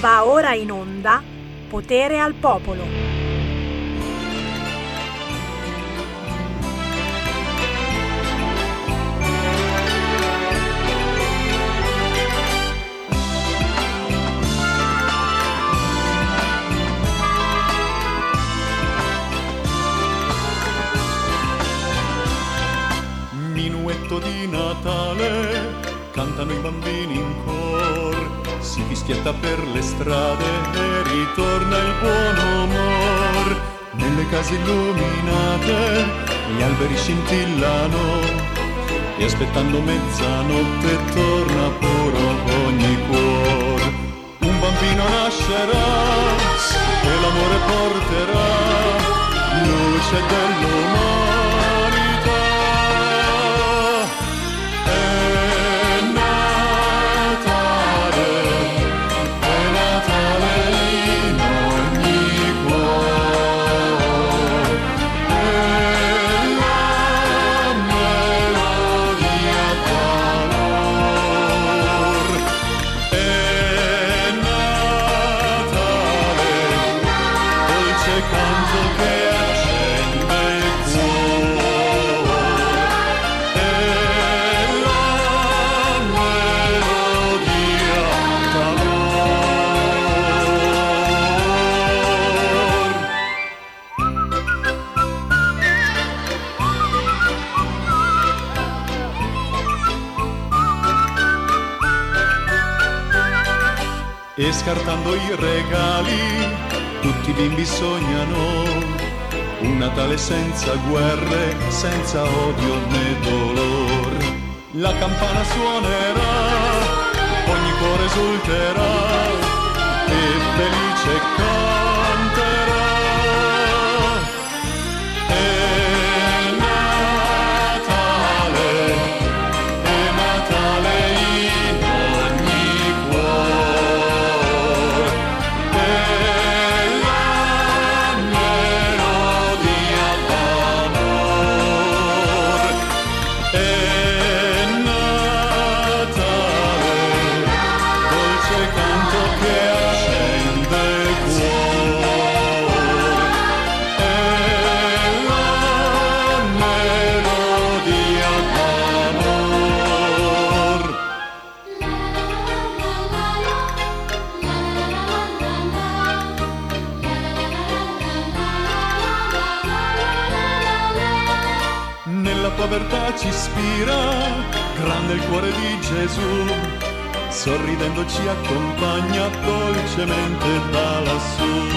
Va ora in onda Potere al Popolo. Minuetto di Natale, cantano i bambini in cor, si fischietta per le strade e ritorna il buon umor. Nelle case illuminate gli alberi scintillano e aspettando mezzanotte torna puro ogni cuor. Un bambino nascerà e l'amore porterà luce dell'umanità. Scartando i regali, tutti i bimbi sognano un Natale senza guerre, senza odio né dolore. La campana suonerà, ogni cuore esulterà e felice canterà. Il cuore di Gesù, sorridendo ci accompagna dolcemente da lassù.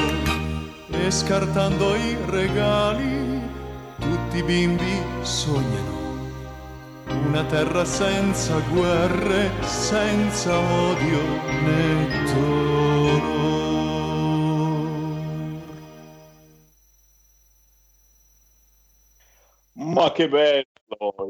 E scartando i regali, tutti i bimbi sognano. Una terra senza guerre, senza odio né dolore. Ma che bello!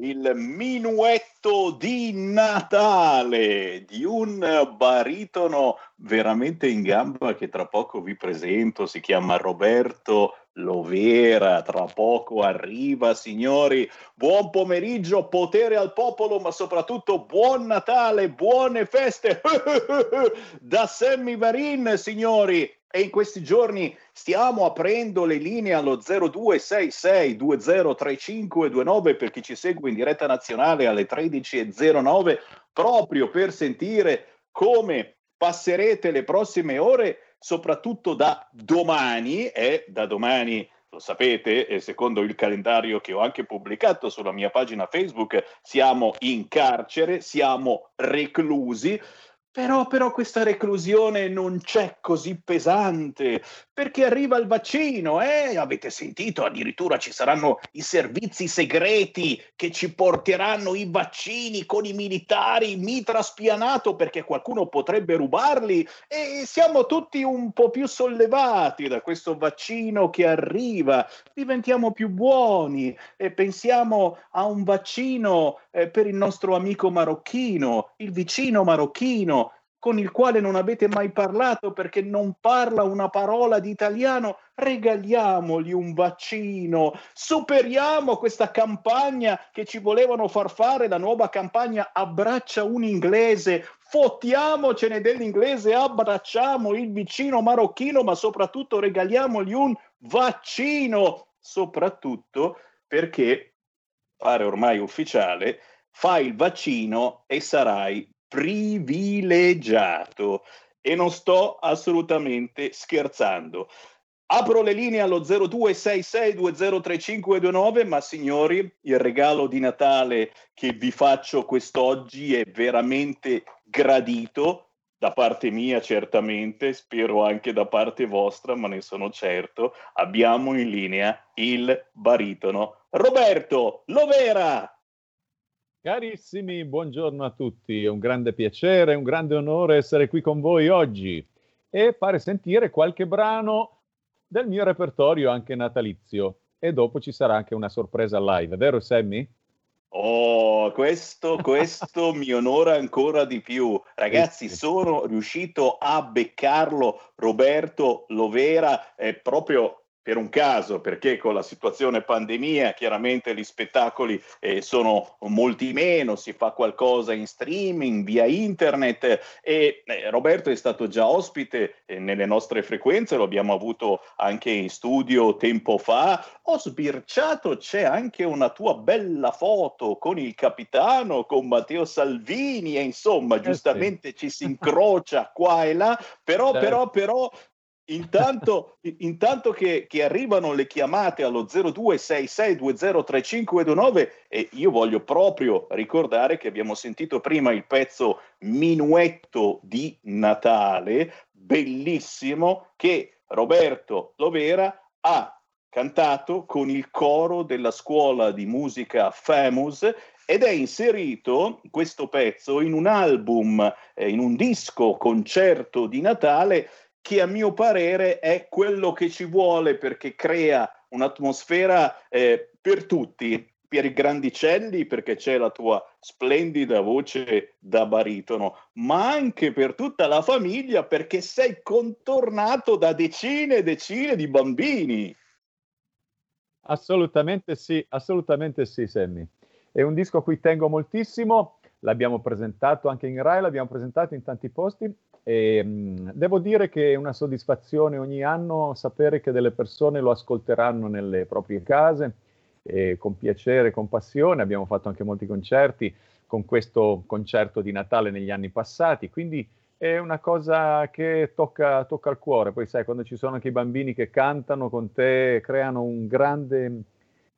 Il minuetto di Natale di un baritono veramente in gamba che tra poco vi presento. Si chiama Roberto Lovera. Tra poco arriva, signori. Buon pomeriggio, potere al popolo, ma soprattutto buon Natale, buone feste da Sammy Varin, signori. E in questi giorni stiamo aprendo le linee allo 0266203529 per chi ci segue in diretta nazionale alle 13.09 proprio per sentire come passerete le prossime ore, soprattutto da domani, e da domani lo sapete, secondo il calendario che ho anche pubblicato sulla mia pagina Facebook, siamo in carcere, siamo reclusi. Però, però questa reclusione non c'è così pesante perché arriva il vaccino, eh? Avete sentito? Addirittura ci saranno i servizi segreti che ci porteranno i vaccini con i militari, mitra spianato perché qualcuno potrebbe rubarli e siamo tutti un po' più sollevati da questo vaccino che arriva. Diventiamo più buoni e pensiamo a un vaccino eh, per il nostro amico marocchino, il vicino marocchino con il quale non avete mai parlato perché non parla una parola di italiano, regaliamogli un vaccino, superiamo questa campagna che ci volevano far fare, la nuova campagna abbraccia un inglese, fottiamocene dell'inglese, abbracciamo il vicino marocchino, ma soprattutto regaliamogli un vaccino, soprattutto perché pare ormai ufficiale, fai il vaccino e sarai privilegiato e non sto assolutamente scherzando. Apro le linee allo 0266203529, ma signori, il regalo di Natale che vi faccio quest'oggi è veramente gradito da parte mia certamente, spero anche da parte vostra, ma ne sono certo. Abbiamo in linea il baritono Roberto Lovera. Carissimi, buongiorno a tutti, è un grande piacere, un grande onore essere qui con voi oggi e fare sentire qualche brano del mio repertorio anche natalizio e dopo ci sarà anche una sorpresa live, vero Sammy? Oh, questo, questo mi onora ancora di più. Ragazzi, sono riuscito a beccarlo Roberto Lovera, è proprio per un caso, perché con la situazione pandemia chiaramente gli spettacoli eh, sono molti meno, si fa qualcosa in streaming, via internet e eh, Roberto è stato già ospite eh, nelle nostre frequenze, lo abbiamo avuto anche in studio tempo fa. Ho sbirciato, c'è anche una tua bella foto con il capitano, con Matteo Salvini e insomma, giustamente sì. ci si incrocia qua e là, però, certo. però, però Intanto, intanto che, che, arrivano le chiamate allo 0266203529 e io voglio proprio ricordare che abbiamo sentito prima il pezzo Minuetto di Natale, bellissimo, che Roberto Lovera ha cantato con il coro della scuola di musica Famous ed è inserito questo pezzo in un album, eh, in un disco concerto di Natale che a mio parere è quello che ci vuole perché crea un'atmosfera eh, per tutti, per i grandicelli perché c'è la tua splendida voce da baritono, ma anche per tutta la famiglia perché sei contornato da decine e decine di bambini. Assolutamente sì, assolutamente sì, Sammy. È un disco a cui tengo moltissimo, l'abbiamo presentato anche in Rai, l'abbiamo presentato in tanti posti e, mh, devo dire che è una soddisfazione ogni anno sapere che delle persone lo ascolteranno nelle proprie case e con piacere, con passione. Abbiamo fatto anche molti concerti con questo concerto di Natale negli anni passati, quindi è una cosa che tocca, tocca al cuore. Poi sai, quando ci sono anche i bambini che cantano con te, creano un grande,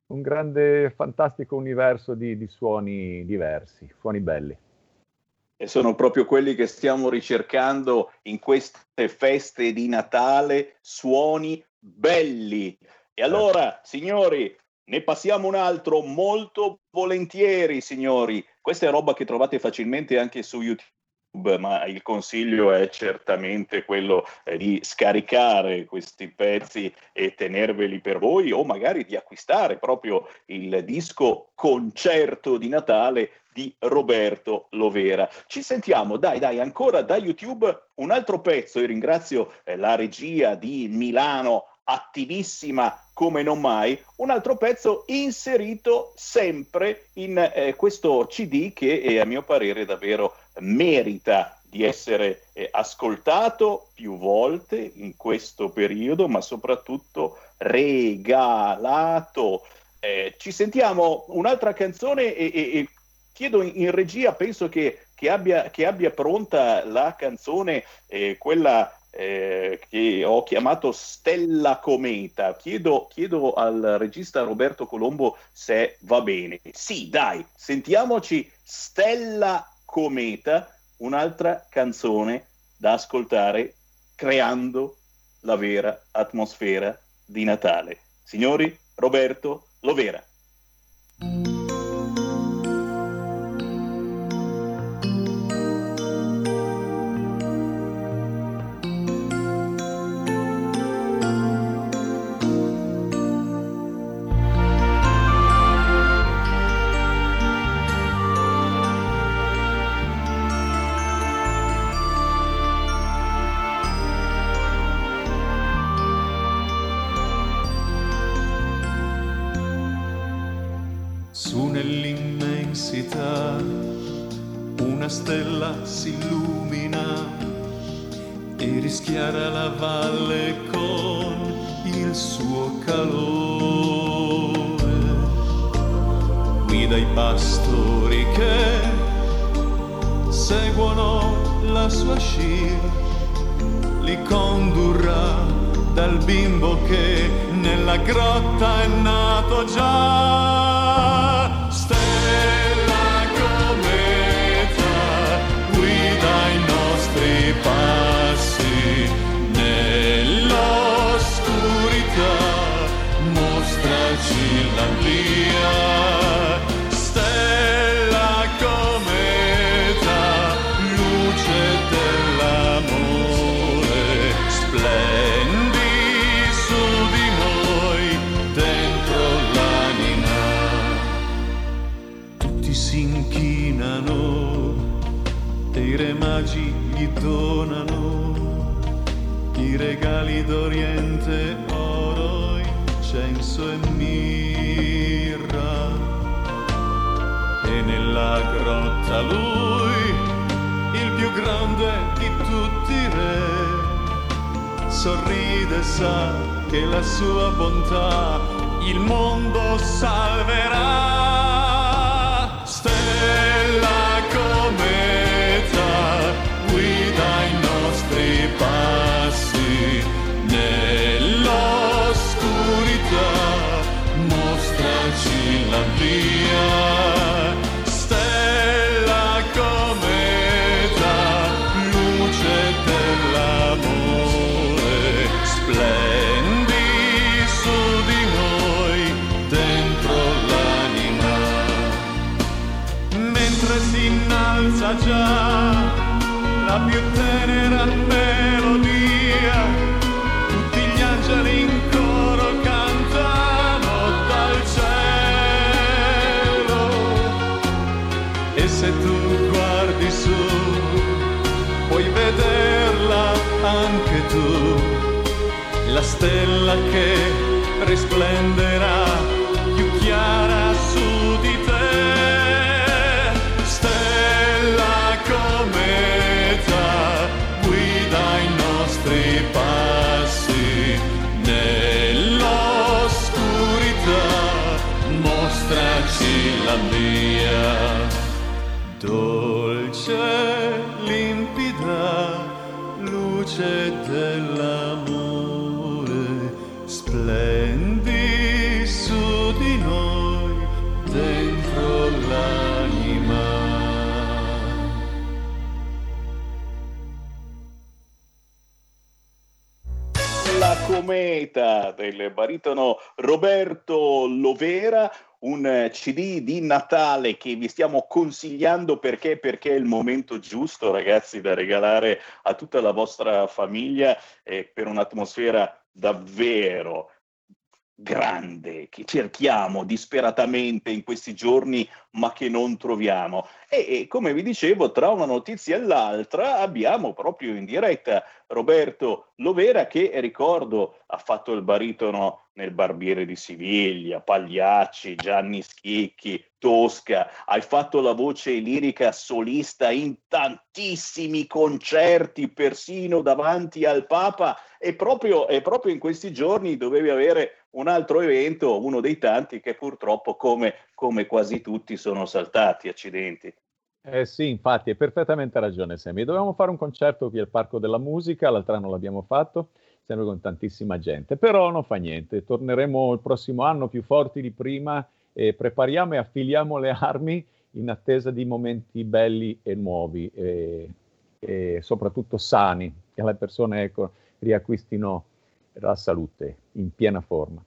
un grande fantastico universo di, di suoni diversi, suoni belli e sono proprio quelli che stiamo ricercando in queste feste di Natale, suoni belli. E allora, signori, ne passiamo un altro molto volentieri, signori. Questa è roba che trovate facilmente anche su YouTube ma il consiglio è certamente quello eh, di scaricare questi pezzi e tenerveli per voi o magari di acquistare proprio il disco concerto di Natale di Roberto Lovera. Ci sentiamo, dai, dai, ancora da YouTube un altro pezzo e ringrazio eh, la regia di Milano attivissima come non mai, un altro pezzo inserito sempre in eh, questo CD che eh, a mio parere davvero merita di essere eh, ascoltato più volte in questo periodo, ma soprattutto regalato. Eh, ci sentiamo un'altra canzone e, e, e chiedo in, in, regia, penso che, che, abbia, che, abbia, pronta la canzone, eh, quella eh, che ho chiamato Stella Cometa. Chiedo, chiedo, al regista Roberto Colombo se va bene. Sì, dai, sentiamoci Stella Cometa, un'altra canzone da ascoltare creando la vera atmosfera di Natale. Signori, Roberto Lovera. d'Oriente, oro, incenso e mirra. E nella grotta lui, il più grande di tutti i re, sorride e sa che la sua bontà il mondo salverà. Stella che risplenderà Cometa del baritono Roberto Lovera un CD di Natale che vi stiamo consigliando perché, perché è il momento giusto, ragazzi, da regalare a tutta la vostra famiglia eh, per un'atmosfera davvero grande che cerchiamo disperatamente in questi giorni ma che non troviamo. E, e, come vi dicevo tra una notizia e l'altra abbiamo proprio in diretta Roberto Lovera che ricordo ha fatto il baritono nel Barbiere di Siviglia, Pagliacci, Gianni Schicchi, Tosca, hai fatto la voce lirica solista in tantissimi concerti, persino davanti al Papa. E proprio, e proprio in questi giorni dovevi avere un altro evento, uno dei tanti che purtroppo come, come quasi tutti sono saltati, accidenti. Eh sì, infatti, hai perfettamente ragione Sammy. Dovevamo fare un concerto qui al Parco della Musica, l'altro anno l'abbiamo fatto, sempre con tantissima gente, però non fa niente, torneremo il prossimo anno più forti di prima e prepariamo e affiliamo le armi in attesa di momenti belli e nuovi e, e soprattutto sani, che le persone ecco, riacquistino la salute in piena forma.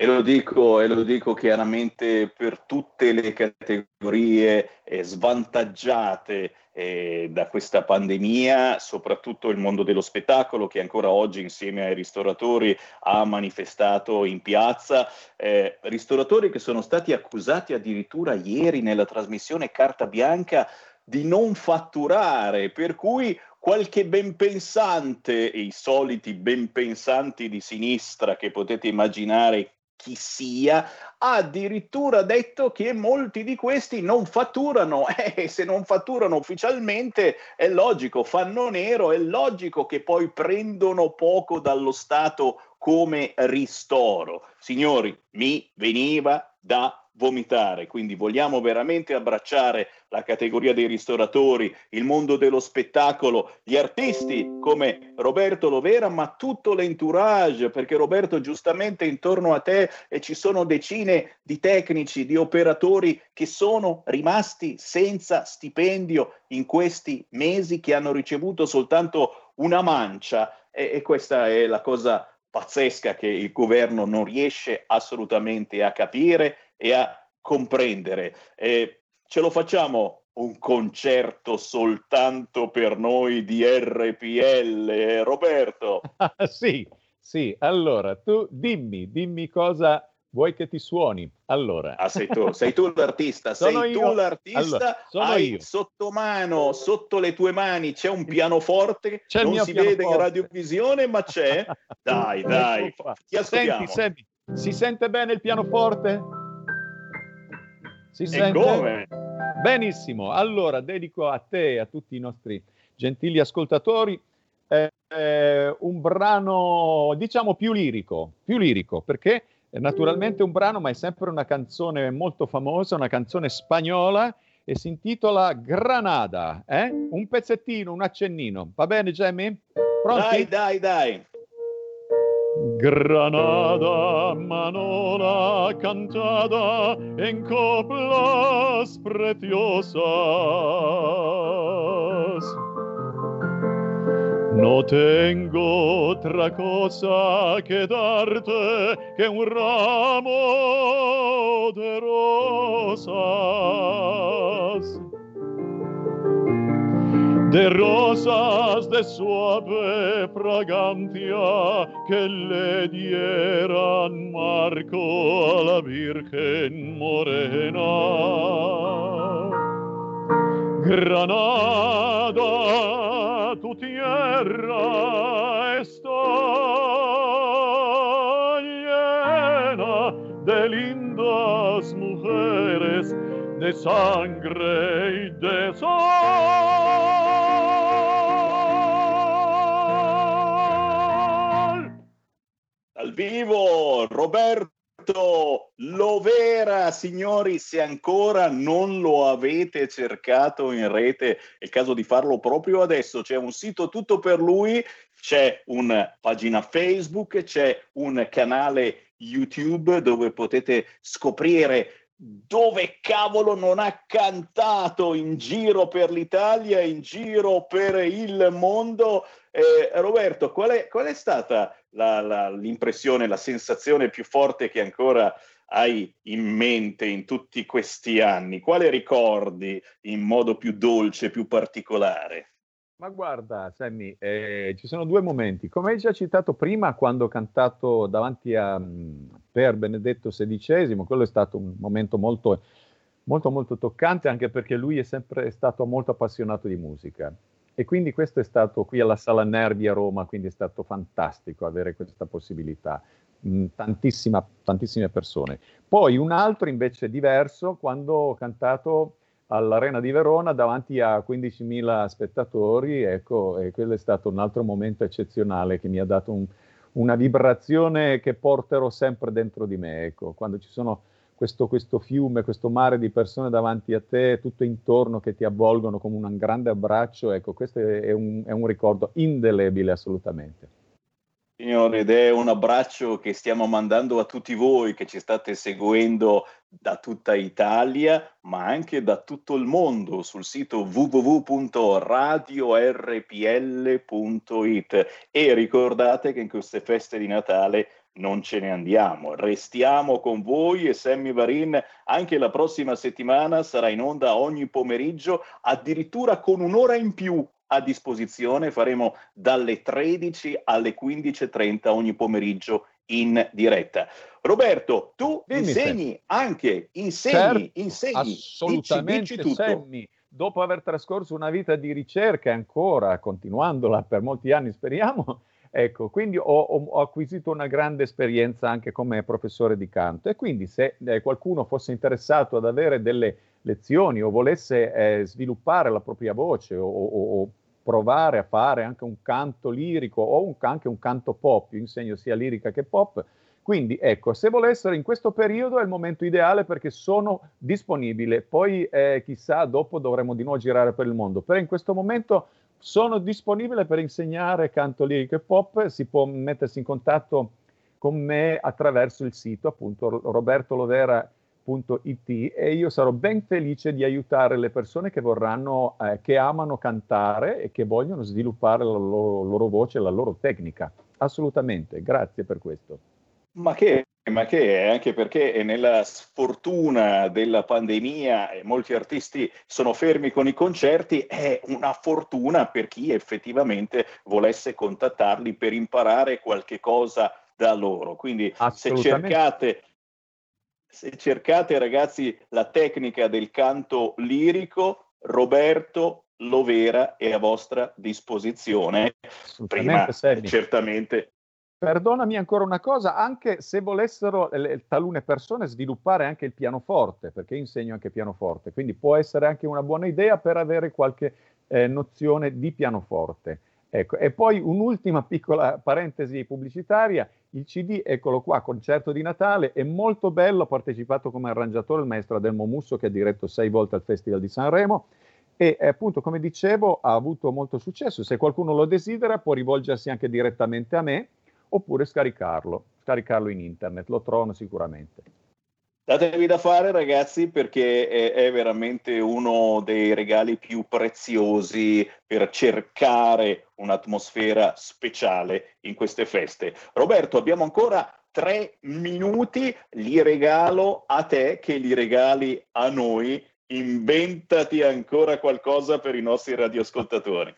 E lo, dico, e lo dico chiaramente per tutte le categorie eh, svantaggiate eh, da questa pandemia, soprattutto il mondo dello spettacolo che ancora oggi insieme ai ristoratori ha manifestato in piazza, eh, ristoratori che sono stati accusati addirittura ieri nella trasmissione Carta Bianca di non fatturare, per cui qualche ben pensante, e i soliti ben pensanti di sinistra che potete immaginare chi sia, ha addirittura detto che molti di questi non fatturano e eh, se non fatturano ufficialmente è logico, fanno nero, è logico che poi prendono poco dallo Stato come ristoro. Signori, mi veniva da vomitare. Quindi vogliamo veramente abbracciare la categoria dei ristoratori, il mondo dello spettacolo, gli artisti come Roberto Lovera, ma tutto l'entourage, perché Roberto giustamente intorno a te e ci sono decine di tecnici, di operatori che sono rimasti senza stipendio in questi mesi, che hanno ricevuto soltanto una mancia e, e questa è la cosa pazzesca che il governo non riesce assolutamente a capire e a comprendere. Eh, ce lo facciamo un concerto soltanto per noi di RPL, Roberto? sì, sì, allora tu dimmi, dimmi cosa vuoi che ti suoni. Allora. Ah, sei tu, sei tu l'artista, sono sei io. tu l'artista, allora, sono hai io. sotto mano, sotto le tue mani c'è un pianoforte, c'è non si vede in radiovisione, ma c'è. Dai, dai, ti ascoltiamo. Senti, senti, si sente bene il pianoforte? Si e sente? come? Benissimo, allora dedico a te e a tutti i nostri gentili ascoltatori eh, eh, un brano, diciamo, più lirico, più lirico, perché è naturalmente un brano, ma è sempre una canzone molto famosa, una canzone spagnola e si intitola Granada, eh? Un pezzettino, un accennino. Va bene, Jamie? Pronti? Dai, dai, dai. Granada, Manola cantada en coplas preciosas. No tengo otra cosa que darte que un ramo de rosas de rosas de suave fragancia que le dieran marco a la Virgen Morena. Granada, tu tierra está llena de lindas mujeres de sangre y de sol. Vivo, Roberto Lovera, signori, se ancora non lo avete cercato in rete, è il caso di farlo proprio adesso. C'è un sito tutto per lui, c'è una pagina Facebook, c'è un canale YouTube dove potete scoprire dove cavolo non ha cantato in giro per l'Italia, in giro per il mondo. Eh, Roberto, qual è, qual è stata la, la, l'impressione, la sensazione più forte che ancora hai in mente in tutti questi anni? Quale ricordi in modo più dolce, più particolare? Ma guarda, Sammy, eh, ci sono due momenti. Come hai già citato prima, quando ho cantato davanti a mm, per Benedetto XVI, quello è stato un momento molto, molto, molto toccante, anche perché lui è sempre stato molto appassionato di musica. E quindi questo è stato qui alla Sala Nervi a Roma, quindi è stato fantastico avere questa possibilità. Mm, tantissime persone. Poi un altro invece diverso, quando ho cantato all'Arena di Verona davanti a 15.000 spettatori, ecco, e quello è stato un altro momento eccezionale che mi ha dato un, una vibrazione che porterò sempre dentro di me, ecco, quando ci sono questo, questo, fiume, questo mare di persone davanti a te, tutto intorno che ti avvolgono come un grande abbraccio, ecco, questo è, un, è un ricordo indelebile assolutamente. Signore, ed è un abbraccio che stiamo mandando a tutti voi che ci state seguendo da tutta Italia, ma anche da tutto il mondo sul sito www.radiorpl.it e ricordate che in queste feste di Natale non ce ne andiamo, restiamo con voi e Sammy Varin anche la prossima settimana sarà in onda ogni pomeriggio, addirittura con un'ora in più a disposizione. Faremo dalle 13 alle 15.30 ogni pomeriggio in diretta. Roberto, tu insegni se. anche, insegni, certo, insegni. Assolutamente, dici, dici Sammy, dopo aver trascorso una vita di ricerca ancora, continuandola per molti anni speriamo, Ecco, quindi ho, ho, acquisito una grande esperienza anche come professore di canto. E quindi se eh, qualcuno fosse interessato ad avere delle lezioni o volesse eh, sviluppare la propria voce o, o, o, provare a fare anche un canto lirico o un, anche un canto pop, io insegno sia lirica che pop, quindi ecco, se volessero in questo periodo è il momento ideale perché sono disponibile, poi eh, chissà dopo dovremo di nuovo girare per il mondo, però in questo momento sono disponibile per insegnare canto lirico e pop, si può mettersi in contatto con me attraverso il sito appunto robertolovera.it e io sarò ben felice di aiutare le persone che vorranno, eh, che amano cantare e che vogliono sviluppare la loro, loro voce, la loro tecnica. Assolutamente, grazie per questo. Ma che, ma che è anche perché nella sfortuna della pandemia e molti artisti sono fermi con i concerti, è una fortuna per chi effettivamente volesse contattarli per imparare qualche cosa da loro. Quindi se cercate, se cercate ragazzi la tecnica del canto lirico, Roberto Lovera è a vostra disposizione. Prima certamente Perdonami ancora una cosa, anche se volessero le, talune persone sviluppare anche il pianoforte, perché insegno anche pianoforte, quindi può essere anche una buona idea per avere qualche eh, nozione di pianoforte. Ecco, e poi un'ultima piccola parentesi pubblicitaria, il CD, eccolo qua, concerto di Natale, è molto bello, ho partecipato come arrangiatore il maestro Adelmo Musso che ha diretto sei volte al Festival di Sanremo e appunto come dicevo ha avuto molto successo, se qualcuno lo desidera può rivolgersi anche direttamente a me oppure scaricarlo, scaricarlo in internet, lo trovano sicuramente. Datevi da fare ragazzi perché è, è, veramente uno dei regali più preziosi per cercare un'atmosfera speciale in queste feste. Roberto, abbiamo ancora tre minuti, li regalo a te che li regali a noi. Inventati ancora qualcosa per i nostri radioascoltatori.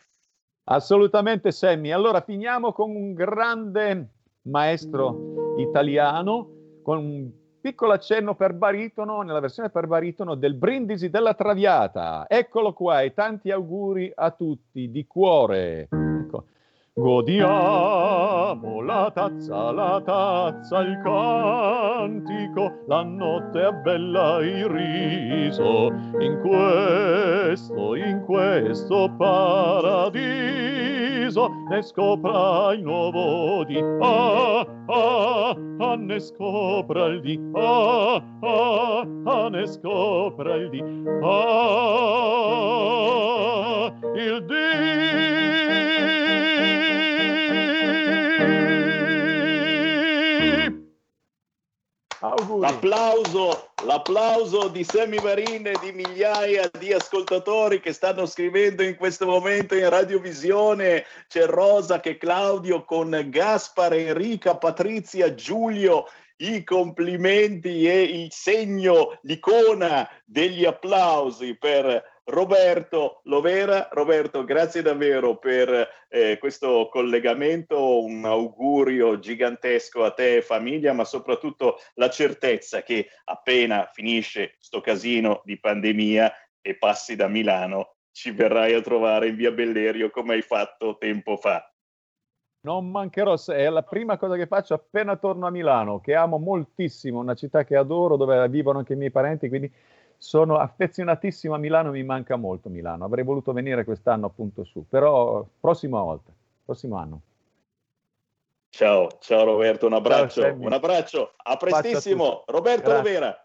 Assolutamente Sammy. Allora finiamo con un grande maestro italiano con un piccolo accenno per baritono, nella versione per baritono del Brindisi della Traviata. Eccolo qua e tanti auguri a tutti di cuore. Godiamo la tazza, la tazza, il cantico, la notte è bella il riso, in questo, in questo paradiso ne scopra il nuovo di, ah, ah, ah, ne scopra il di, ah, ah, ah, ne scopra il di, ah, il di. Auguri. L'applauso, l'applauso di Sammy Marin e di migliaia di ascoltatori che stanno scrivendo in questo momento in radiovisione. C'è Rosa, che Claudio, con Gaspar, Enrica, Patrizia, Giulio. I complimenti e il segno, l'icona degli applausi per Roberto Lovera. Roberto, grazie davvero per eh, questo collegamento, un augurio gigantesco a te e famiglia, ma soprattutto la certezza che appena finisce sto casino di pandemia e passi da Milano, ci verrai a trovare in via Bellerio come hai fatto tempo fa. Non mancherò, è la prima cosa che faccio appena torno a Milano, che amo moltissimo, una città che adoro, dove vivono anche i miei parenti, quindi sono affezionatissimo a Milano, mi manca molto Milano. Avrei voluto venire quest'anno appunto su, però prossima volta, prossimo anno. Ciao, ciao Roberto, un abbraccio, ciao, un abbraccio, a prestissimo. Roberto Grazie. Lovera.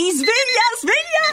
sveglia!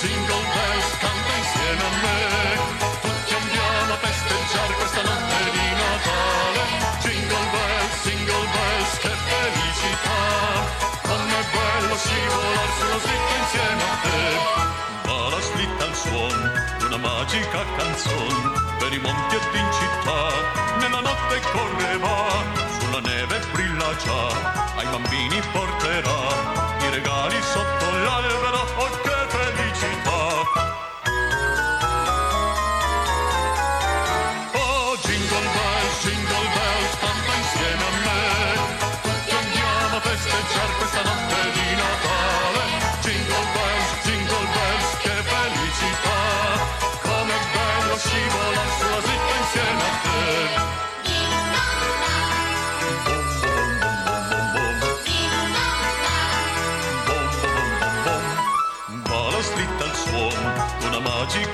Jingle bells, canta insieme a me. Tutti andiamo a festeggiare questa notte di Natale. Jingle bells, jingle bells, che felicità. Com'è bello scivolare sulla slitta insieme a te. La slitta al suono una magica canzone. Per i monti ed in città, nella notte correva. Sulla neve brilla già, ai bambini porterà i regali sotto l'albero,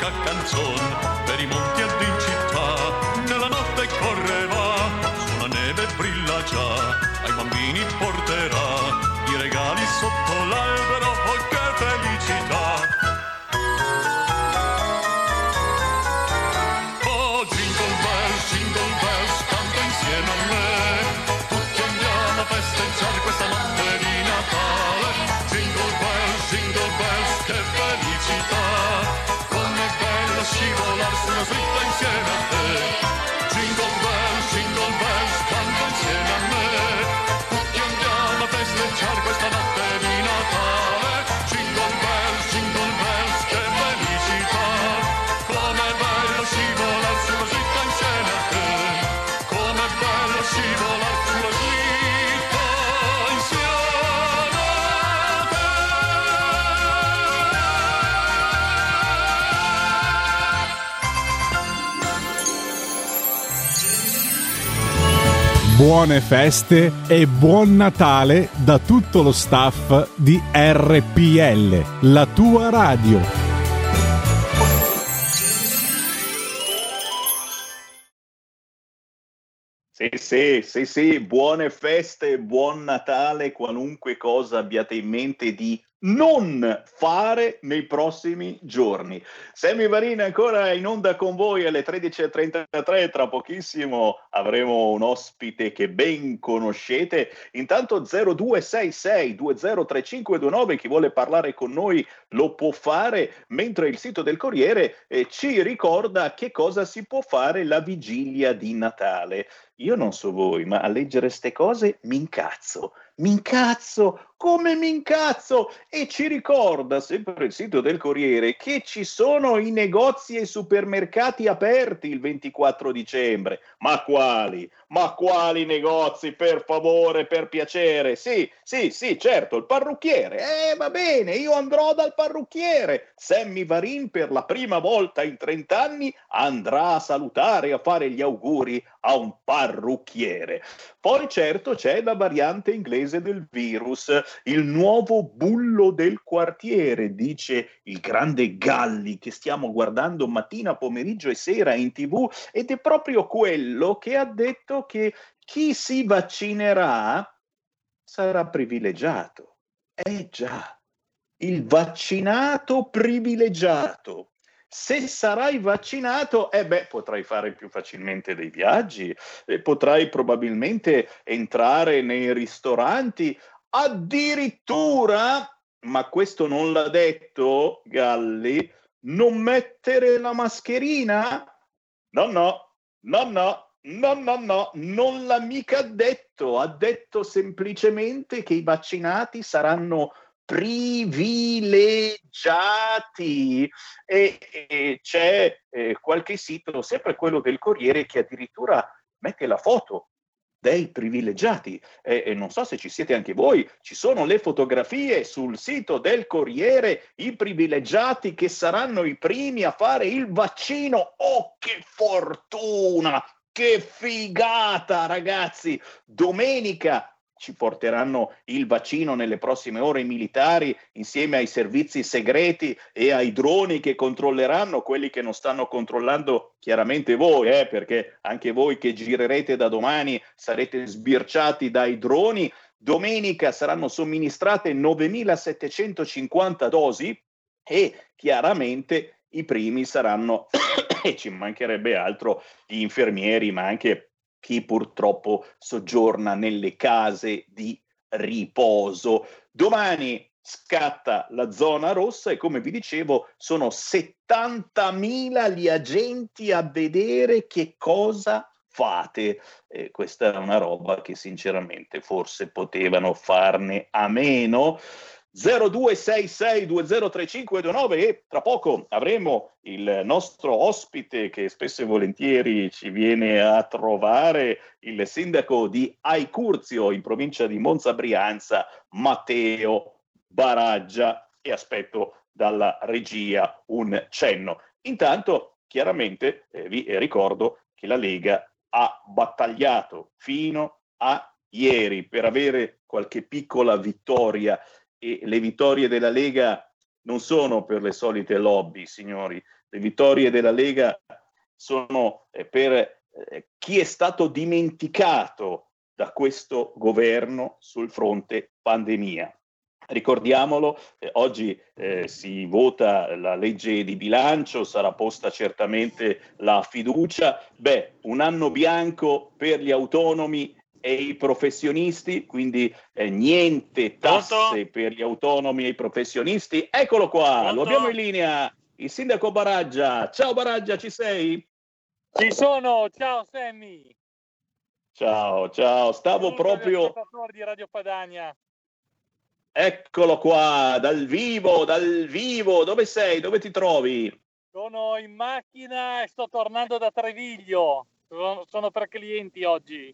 magica canzone per i monti ed in città. Nella notte correva, sulla neve brilla già, ai bambini porterà i regali sotto insieme a te. Jingle bells, jingle bells, canta insieme a me, tutti andiamo a festeggiare questa notte di Natale. Buone feste e buon Natale da tutto lo staff di RPL, la tua radio. Sì, sì, sì, sì, buone feste, buon Natale, qualunque cosa abbiate in mente di non fare nei prossimi giorni. Sammy Varina ancora in onda con voi alle 13.33, tra pochissimo avremo un ospite che ben conoscete. Intanto 0266 203529, chi vuole parlare con noi lo può fare, mentre il sito del Corriere eh, ci ricorda che cosa si può fare la vigilia di Natale. Io non so voi, ma a leggere ste cose mi incazzo. Mi incazzo, come mi incazzo! E ci ricorda sempre il sito del Corriere che ci sono i negozi e i supermercati aperti il 24 dicembre. Ma quali? Ma quali negozi? Per favore, per piacere. Sì, sì, sì, certo, il parrucchiere. Eh, va bene, io andrò dal parrucchiere. Sammy Varin per la prima volta in 30 anni andrà a salutare a fare gli auguri a un parrucchiere. Poi certo c'è la variante inglese del virus, il nuovo bullo del quartiere, dice il grande Galli che stiamo guardando mattina, pomeriggio e sera in tv ed è proprio quello che ha detto che chi si vaccinerà sarà privilegiato. Eh già, il vaccinato privilegiato. Se sarai vaccinato, eh beh, potrai fare più facilmente dei viaggi, eh, potrai probabilmente entrare nei ristoranti, addirittura, ma questo non l'ha detto Galli, non mettere la mascherina? No, no, no, no, No, no, no, non l'ha mica detto, ha detto semplicemente che i vaccinati saranno privilegiati e, e c'è eh, qualche sito, sempre quello del Corriere, che addirittura mette la foto dei privilegiati e, e, non so se ci siete anche voi, ci sono le fotografie sul sito del Corriere, i privilegiati che saranno i primi a fare il vaccino. Oh, che fortuna! Che figata, ragazzi! Domenica ci porteranno il vaccino nelle prossime ore i militari insieme ai servizi segreti e ai droni che controlleranno quelli che non stanno controllando chiaramente voi, eh, perché anche voi che girerete da domani sarete sbirciati dai droni. Domenica saranno somministrate 9.750 dosi e chiaramente i primi saranno e ci mancherebbe altro gli infermieri, ma anche chi purtroppo soggiorna nelle case di riposo. Domani scatta la zona rossa e come vi dicevo sono 70.000 gli agenti a vedere che cosa fate. Eh, questa è una roba che sinceramente forse potevano farne a meno. 0266203529 e tra poco avremo il nostro ospite che spesso e volentieri ci viene a trovare, il sindaco di Aicurzio in provincia di Monza Brianza, Matteo Baraggia e aspetto dalla regia un cenno. Intanto chiaramente eh, vi ricordo che la Lega ha battagliato fino a ieri per avere qualche piccola vittoria e le vittorie della Lega non sono per le solite lobby, signori, le vittorie della Lega sono eh, per eh, chi è stato dimenticato da questo governo sul fronte pandemia. Ricordiamolo, eh, oggi eh, si vota la legge di bilancio, sarà posta certamente la fiducia. Beh, un anno bianco per gli autonomi e i professionisti, quindi eh, niente tasse Pronto? per gli autonomi e i professionisti. Eccolo qua, Pronto? lo abbiamo in linea, il sindaco Baraggia. Ciao Baraggia, ci sei? Ci sono, ciao Sammy. Ciao, ciao, stavo Saluto proprio... di Radio Padania. Eccolo qua, dal vivo, dal vivo. Dove sei? Dove ti trovi? Sono in macchina e sto tornando da Treviglio. Sono per clienti oggi.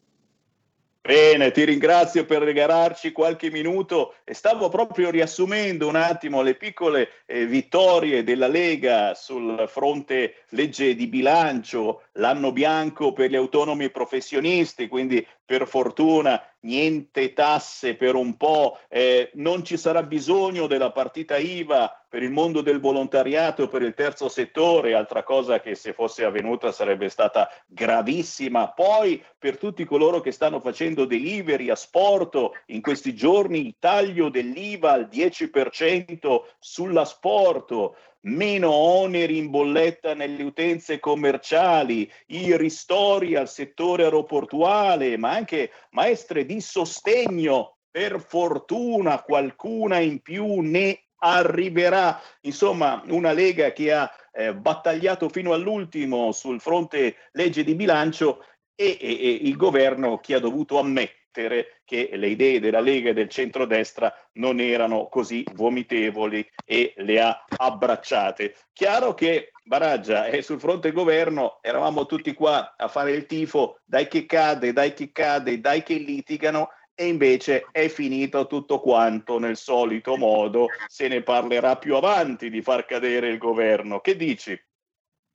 Bene, ti ringrazio per regalarci qualche minuto e stavo proprio riassumendo un attimo le piccole eh, vittorie della Lega sul fronte legge di bilancio, l'anno bianco per gli autonomi professionisti, quindi per fortuna niente tasse per un po', eh, non ci sarà bisogno della partita IVA per il mondo del volontariato, per il terzo settore, altra cosa che se fosse avvenuta sarebbe stata gravissima. Poi per tutti coloro che stanno facendo delivery a sporto, in questi giorni il taglio dell'IVA al 10% sulla sporto, meno oneri in bolletta nelle utenze commerciali, i ristori al settore aeroportuale, ma anche maestre di sostegno. Per fortuna qualcuna in più ne arriverà. Insomma, una Lega che ha eh, battagliato fino all'ultimo sul fronte legge di bilancio e, e, e il governo che ha dovuto ammettere che le idee della Lega e del centrodestra non erano così vomitevoli e le ha abbracciate. Chiaro che Baraggia e sul fronte governo eravamo tutti qua a fare il tifo, dai che cade, dai che cade, dai che litigano e invece è finito tutto quanto nel solito modo, se ne parlerà più avanti di far cadere il governo. Che dici?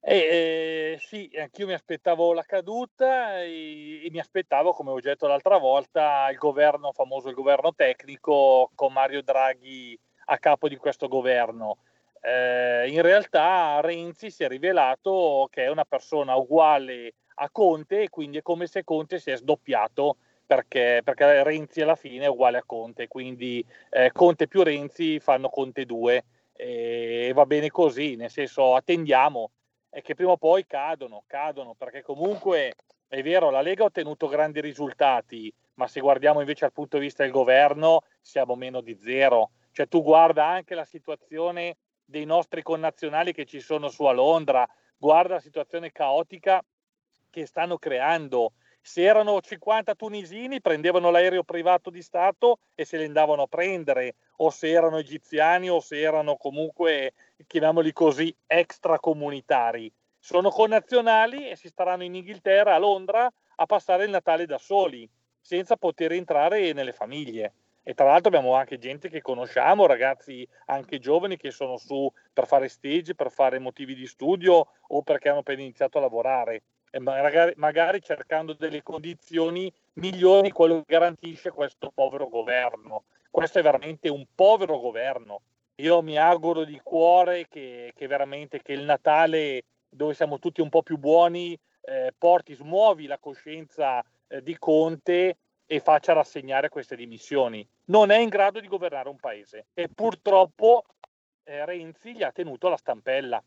Eh, sì, anch'io mi aspettavo la caduta e, e, mi aspettavo, come ho detto l'altra volta, il governo famoso, il governo tecnico con Mario Draghi a capo di questo governo. Eh, in realtà Renzi si è rivelato che è una persona uguale a Conte e quindi è come se Conte si è sdoppiato perché, perché Renzi alla fine è uguale a Conte, quindi eh, Conte più Renzi fanno Conte 2 e va bene così, nel senso attendiamo e che prima o poi cadono, cadono perché comunque è vero, la Lega ha ottenuto grandi risultati, ma se guardiamo invece dal punto di vista del governo siamo meno di zero. Cioè tu guarda anche la situazione dei nostri connazionali che ci sono su a Londra, guarda la situazione caotica che stanno creando. Se erano 50 tunisini, prendevano l'aereo privato di Stato e se li andavano a prendere, o se erano egiziani o se erano comunque, chiamiamoli così, extracomunitari. Sono connazionali e si staranno in Inghilterra, a Londra, a passare il Natale da soli, senza poter entrare nelle famiglie. E tra l'altro abbiamo anche gente che conosciamo, ragazzi anche giovani che sono su per fare stage, per fare motivi di studio o perché hanno appena iniziato a lavorare e magari, magari cercando delle condizioni migliori quello che garantisce questo povero governo. Questo è veramente un povero governo. Io mi auguro di cuore che, che veramente che il Natale, dove siamo tutti un po' più buoni, eh, porti, smuovi la coscienza eh, di Conte e faccia rassegnare queste dimissioni. Non è in grado di governare un paese e purtroppo eh, Renzi gli ha tenuto la stampella.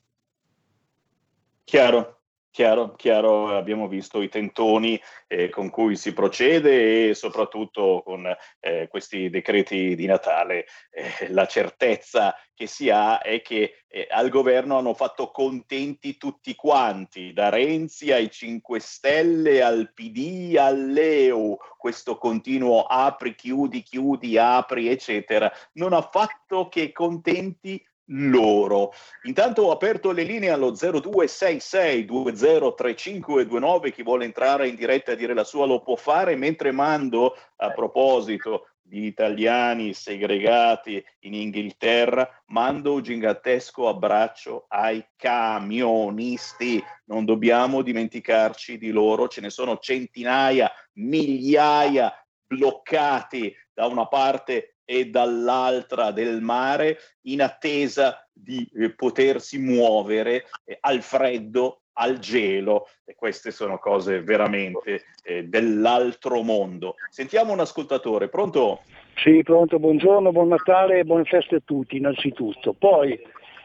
Chiaro, Chiaro, chiaro, abbiamo visto i tentoni eh, con cui si procede e soprattutto con eh, questi decreti di Natale. Eh, la certezza che si ha è che eh, al governo hanno fatto contenti tutti quanti, da Renzi ai 5 Stelle, al PD, all'EU, questo continuo apri, chiudi, chiudi, apri, eccetera. Non ha fatto che contenti loro. Intanto ho aperto le linee allo 0266203529, chi vuole entrare in diretta a dire la sua lo può fare, mentre mando a proposito di italiani segregati in Inghilterra, mando un gigantesco abbraccio ai camionisti. Non dobbiamo dimenticarci di loro, ce ne sono centinaia, migliaia bloccati da una parte e dall'altra del mare in attesa di eh, potersi muovere eh, al freddo, al gelo e queste sono cose veramente eh, dell'altro mondo. Sentiamo un ascoltatore, pronto? Sì, pronto, buongiorno, buon Natale e buone feste a tutti innanzitutto. Poi,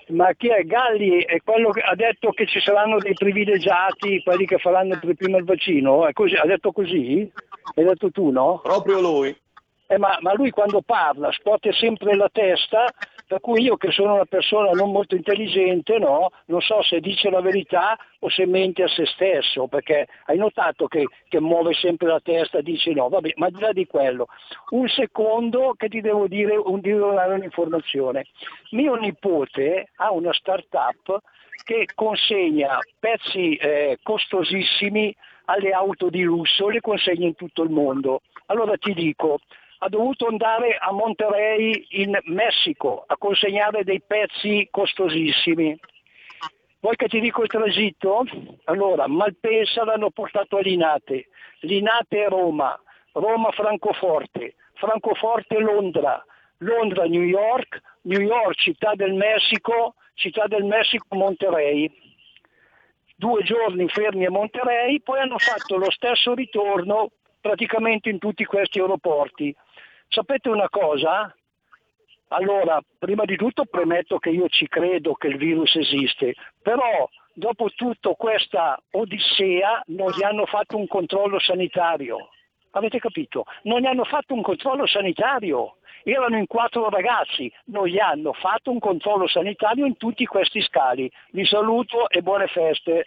ma chi è Galli? È quello che ha detto che ci saranno dei privilegiati, quelli che faranno per primo il vaccino? Così, ha detto così? Hai detto tu, no? Proprio lui. Eh, ma, ma, lui quando parla scuote sempre la testa, per cui io che sono una persona non molto intelligente, no, non so se dice la verità o se mente a se stesso, perché hai notato che, che muove sempre la testa, dice no, vabbè, ma di là di quello. Un secondo che ti devo dire, un, devo un'informazione. Mio nipote ha una start-up che consegna pezzi eh, costosissimi alle auto di lusso, le consegna in tutto il mondo. Allora ti dico, ha dovuto andare a Monterrey in Messico a consegnare dei pezzi costosissimi. Vuoi che ti dico il tragitto? Allora, Malpensa l'hanno portato a Linate, Linate Roma, Roma Francoforte, Francoforte Londra, Londra New York, New York Città del Messico, Città del Messico Monterrey. Due giorni fermi a Monterrey, poi hanno fatto lo stesso ritorno praticamente in tutti questi aeroporti. Sapete una cosa? Allora, prima di tutto premetto che io ci credo che il virus esiste, però dopo tutta questa odissea non gli hanno fatto un controllo sanitario. Avete capito? Non gli hanno fatto un controllo sanitario. Erano in quattro ragazzi, non gli hanno fatto un controllo sanitario in tutti questi scali. Vi saluto e buone feste.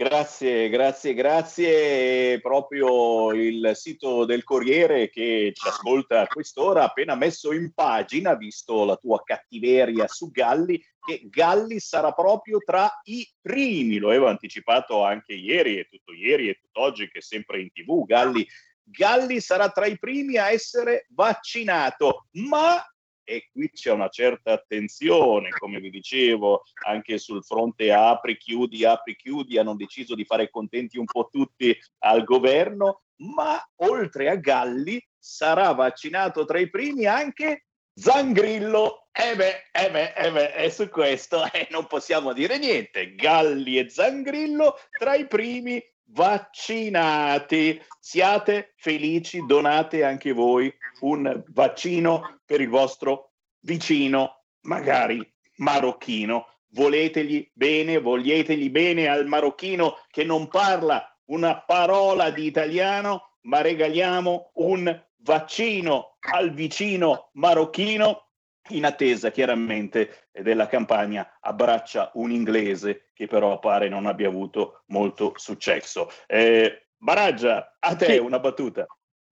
Grazie, grazie, grazie. Proprio il sito del Corriere che ci ascolta a quest'ora ha appena messo in pagina, visto la tua cattiveria su Galli, che Galli sarà proprio tra i primi. Lo avevo anticipato anche ieri e tutto ieri e tutt'oggi che sempre in tv. Galli, Galli sarà tra i primi a essere vaccinato, ma e qui c'è una certa attenzione, come vi dicevo, anche sul fronte apri, chiudi, apri, chiudi, hanno deciso di fare contenti un po' tutti al governo, ma oltre a Galli sarà vaccinato tra i primi anche Zangrillo. Eh beh, eh beh, eh beh, e su questo eh, non possiamo dire niente. Galli e Zangrillo tra i primi vaccinati. Siate felici, donate anche voi un vaccino per il vostro vicino, magari marocchino. Voletegli bene, voglietegli bene al marocchino che non parla una parola di italiano, ma regaliamo un vaccino al vicino marocchino in attesa chiaramente della campagna abbraccia un inglese che però pare non abbia avuto molto successo. Eh, Baraggia, a te sì. una battuta.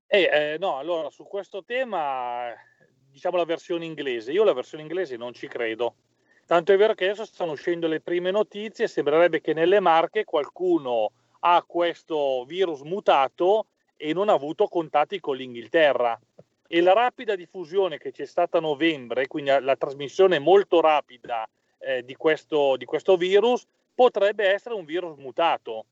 Eh, eh, no, allora su questo tema diciamo la versione inglese. Io la versione inglese non ci credo. Tanto è vero che adesso stanno uscendo le prime notizie, sembrerebbe che nelle Marche qualcuno ha questo virus mutato e non ha avuto contatti con l'Inghilterra. E la rapida diffusione che c'è stata a novembre, quindi la trasmissione molto rapida eh, di, questo, di questo virus, potrebbe essere un virus mutato.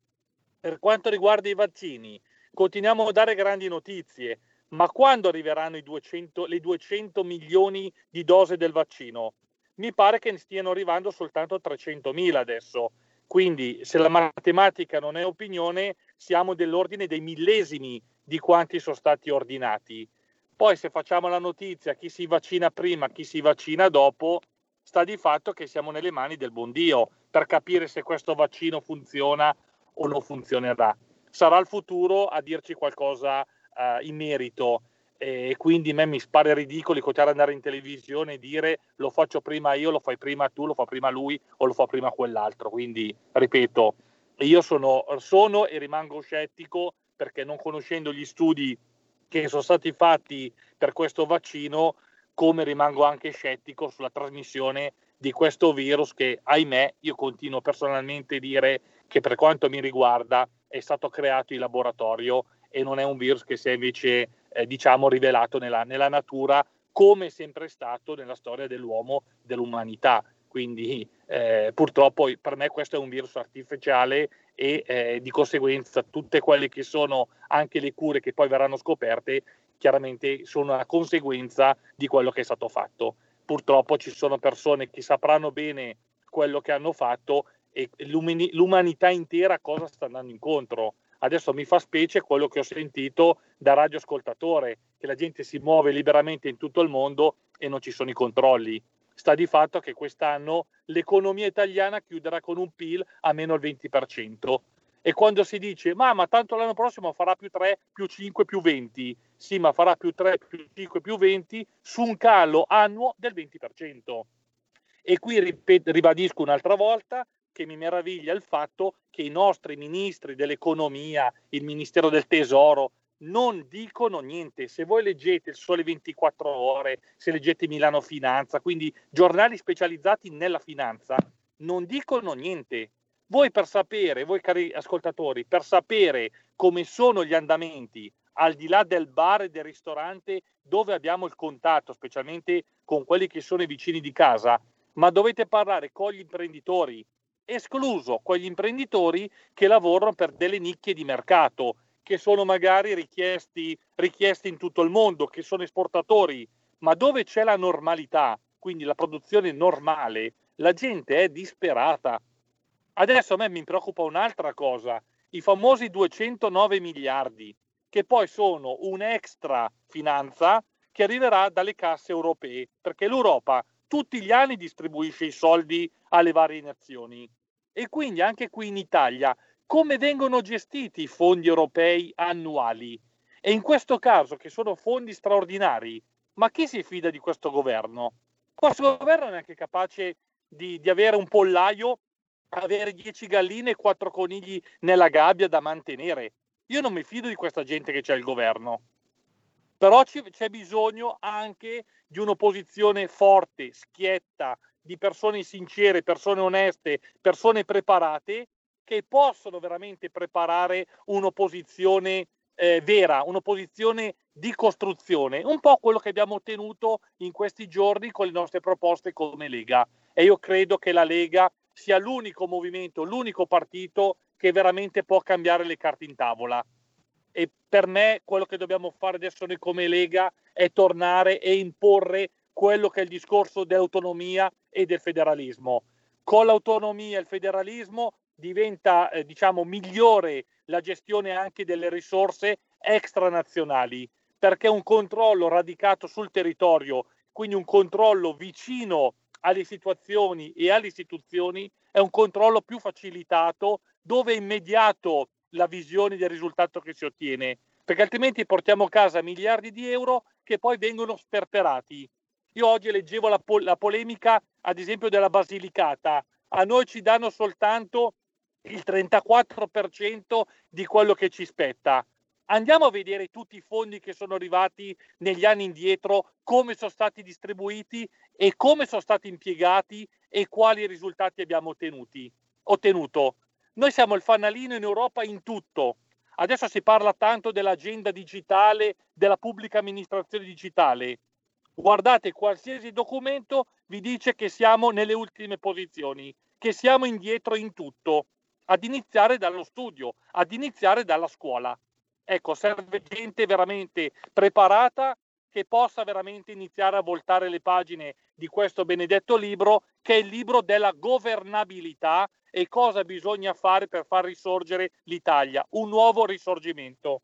Per quanto riguarda i vaccini, continuiamo a dare grandi notizie, ma quando arriveranno 200, le 200 milioni di dose del vaccino? Mi pare che ne stiano arrivando soltanto 300 mila adesso. Quindi, se la matematica non è opinione, siamo dell'ordine dei millesimi di quanti sono stati ordinati. Poi, se facciamo la notizia chi si vaccina prima, chi si vaccina dopo, sta di fatto che siamo nelle mani del buon Dio per capire se questo vaccino funziona o non funzionerà. Sarà il futuro a dirci qualcosa uh, in merito e quindi a me mi spara ridicolo continuare ad andare in televisione e dire lo faccio prima io, lo fai prima tu, lo fa prima lui o lo fa prima quell'altro. Quindi, ripeto, io sono, sono e rimango scettico perché non conoscendo gli studi che sono stati fatti per questo vaccino, come rimango anche scettico sulla trasmissione di questo virus che, ahimè, io continuo personalmente a dire che per quanto mi riguarda è stato creato in laboratorio e non è un virus che si è invece eh, diciamo rivelato nella, nella, natura come è sempre stato nella storia dell'uomo, dell'umanità. Quindi eh, purtroppo per me questo è un virus artificiale e eh, di conseguenza tutte quelle che sono anche le cure che poi verranno scoperte chiaramente sono una conseguenza di quello che è stato fatto. Purtroppo ci sono persone che sapranno bene quello che hanno fatto e l'umanità intera cosa sta andando incontro. Adesso mi fa specie quello che ho sentito da radioascoltatore, che la gente si muove liberamente in tutto il mondo e non ci sono i controlli. Sta di fatto che quest'anno l'economia italiana chiuderà con un PIL a meno il 20%. E quando si dice, ma, ma tanto l'anno prossimo farà più 3, più 5, più 20, sì, ma farà più 3, più 5, più 20 su un calo annuo del 20%. E qui ripet- ribadisco un'altra volta, che mi meraviglia il fatto che i nostri ministri dell'economia, il Ministero del Tesoro, non dicono niente. Se voi leggete il Sole 24 Ore, se leggete Milano Finanza, quindi giornali specializzati nella finanza, non dicono niente. Voi per sapere, voi cari ascoltatori, per sapere come sono gli andamenti al di là del bar e del ristorante dove abbiamo il contatto, specialmente con quelli che sono i vicini di casa, ma dovete parlare con gli imprenditori, escluso quegli imprenditori che lavorano per delle nicchie di mercato, che sono magari richiesti, richiesti in tutto il mondo, che sono esportatori, ma dove c'è la normalità, quindi la produzione normale, la gente è disperata. Adesso a me mi preoccupa un'altra cosa, i famosi 209 miliardi, che poi sono un'extra finanza che arriverà dalle casse europee, perché l'Europa tutti gli anni distribuisce i soldi alle varie nazioni. E quindi anche qui in Italia come vengono gestiti i fondi europei annuali? E in questo caso, che sono fondi straordinari, ma chi si fida di questo governo? Questo governo è neanche capace di, di avere un pollaio, avere 10 galline e 4 conigli nella gabbia da mantenere. Io non mi fido di questa gente che c'è al governo. Però c'è bisogno anche di un'opposizione forte, schietta, di persone sincere, persone oneste, persone preparate che possono veramente preparare un'opposizione eh, vera, un'opposizione di costruzione, un po' quello che abbiamo ottenuto in questi giorni con le nostre proposte come Lega. E io credo che la Lega sia l'unico movimento, l'unico partito che veramente può cambiare le carte in tavola. E per me quello che dobbiamo fare adesso noi come Lega è tornare e imporre quello che è il discorso dell'autonomia e del federalismo. Con l'autonomia e il federalismo diventa eh, diciamo migliore la gestione anche delle risorse extranazionali perché un controllo radicato sul territorio, quindi un controllo vicino alle situazioni e alle istituzioni, è un controllo più facilitato dove è immediato la visione del risultato che si ottiene, perché altrimenti portiamo a casa miliardi di euro che poi vengono sperperati. Io oggi leggevo la, pol- la polemica, ad esempio, della Basilicata. A noi ci danno soltanto il 34% di quello che ci spetta andiamo a vedere tutti i fondi che sono arrivati negli anni indietro, come sono stati distribuiti e come sono stati impiegati e quali risultati abbiamo ottenuti, ottenuto. Noi siamo il fanalino in Europa in tutto. Adesso si parla tanto dell'agenda digitale, della pubblica amministrazione digitale. Guardate, qualsiasi documento vi dice che siamo nelle ultime posizioni, che siamo indietro in tutto, ad iniziare dallo studio, ad iniziare dalla scuola. Ecco, serve gente veramente preparata che possa veramente iniziare a voltare le pagine di questo benedetto libro, che è il libro della governabilità e cosa bisogna fare per far risorgere l'Italia, un nuovo risorgimento.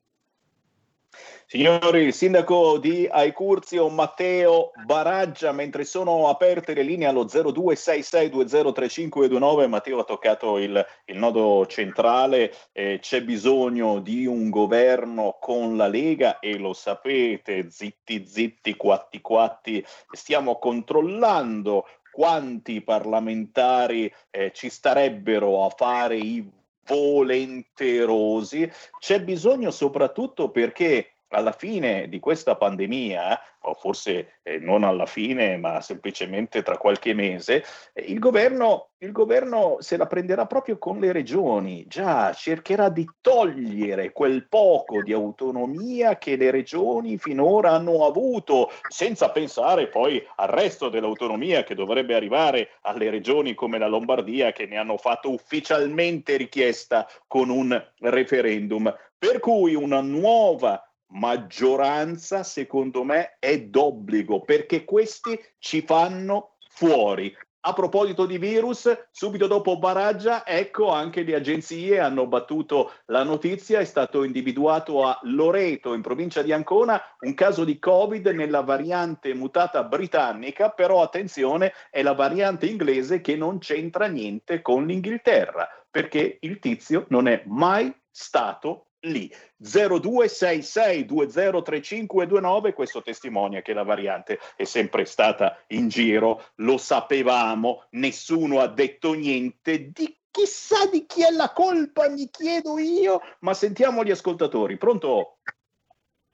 Signori, il sindaco di Aicurzio Matteo Baraggia, mentre sono aperte le linee allo 0266203529, Matteo ha toccato il, il nodo centrale, eh, c'è bisogno di un governo con la Lega e lo sapete, zitti zitti, quatti quatti, stiamo controllando quanti parlamentari eh, ci starebbero a fare i volenterosi, c'è bisogno soprattutto perché alla fine di questa pandemia, o forse eh, non alla fine, ma semplicemente tra qualche mese, eh, il, governo, il governo se la prenderà proprio con le regioni, già cercherà di togliere quel poco di autonomia che le regioni finora hanno avuto, senza pensare poi al resto dell'autonomia che dovrebbe arrivare alle regioni come la Lombardia che ne hanno fatto ufficialmente richiesta con un referendum. Per cui una nuova maggioranza, secondo me, è d'obbligo perché questi ci fanno fuori. A proposito di virus, subito dopo Baraggia, ecco anche le agenzie hanno battuto la notizia, è stato individuato a Loreto, in provincia di Ancona, un caso di Covid nella variante mutata britannica, però attenzione, è la variante inglese che non c'entra niente con l'Inghilterra, perché il tizio non è mai stato lì. 0266203529 questo testimonia che la variante è sempre stata in giro lo sapevamo nessuno ha detto niente. Di chissà di chi è la colpa mi chiedo io ma sentiamo gli ascoltatori. Pronto?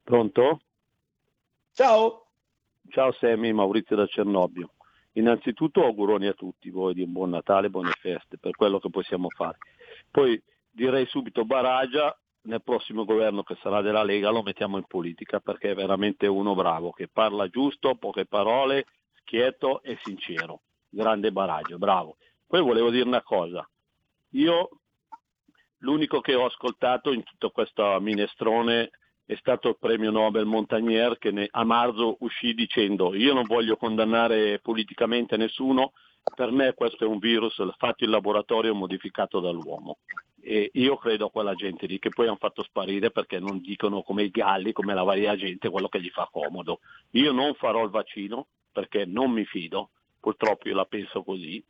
Pronto? Ciao. Ciao Semi Maurizio da Cernobbio. Innanzitutto auguroni a tutti voi di un buon Natale buone feste per quello che possiamo fare. Poi direi subito Baraggia nel prossimo governo che sarà della Lega lo mettiamo in politica perché è veramente uno bravo, che parla giusto, poche parole, schietto e sincero. Grande baraggio, bravo. Poi volevo dire una cosa. Io l'unico che ho ascoltato in tutto questo minestrone è stato il premio Nobel Montagnier che ne, a marzo uscì dicendo io non voglio condannare politicamente nessuno, per me questo è un virus fatto in laboratorio modificato dall'uomo. E io credo a quella gente lì che poi hanno fatto sparire perché non dicono come i galli, come la varia gente, quello che gli fa comodo. Io non farò il vaccino perché non mi fido, purtroppo io la penso così.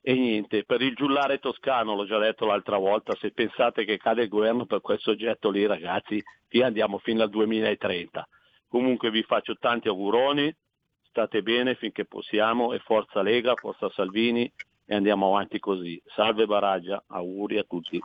E niente, per il giullare toscano, l'ho già detto l'altra volta, se pensate che cade il governo per quel soggetto lì, ragazzi, via andiamo fino al 2030. Comunque vi faccio tanti auguroni, state bene finché possiamo e forza Lega, forza Salvini e andiamo avanti così. Salve Baraggia, auguri a tutti.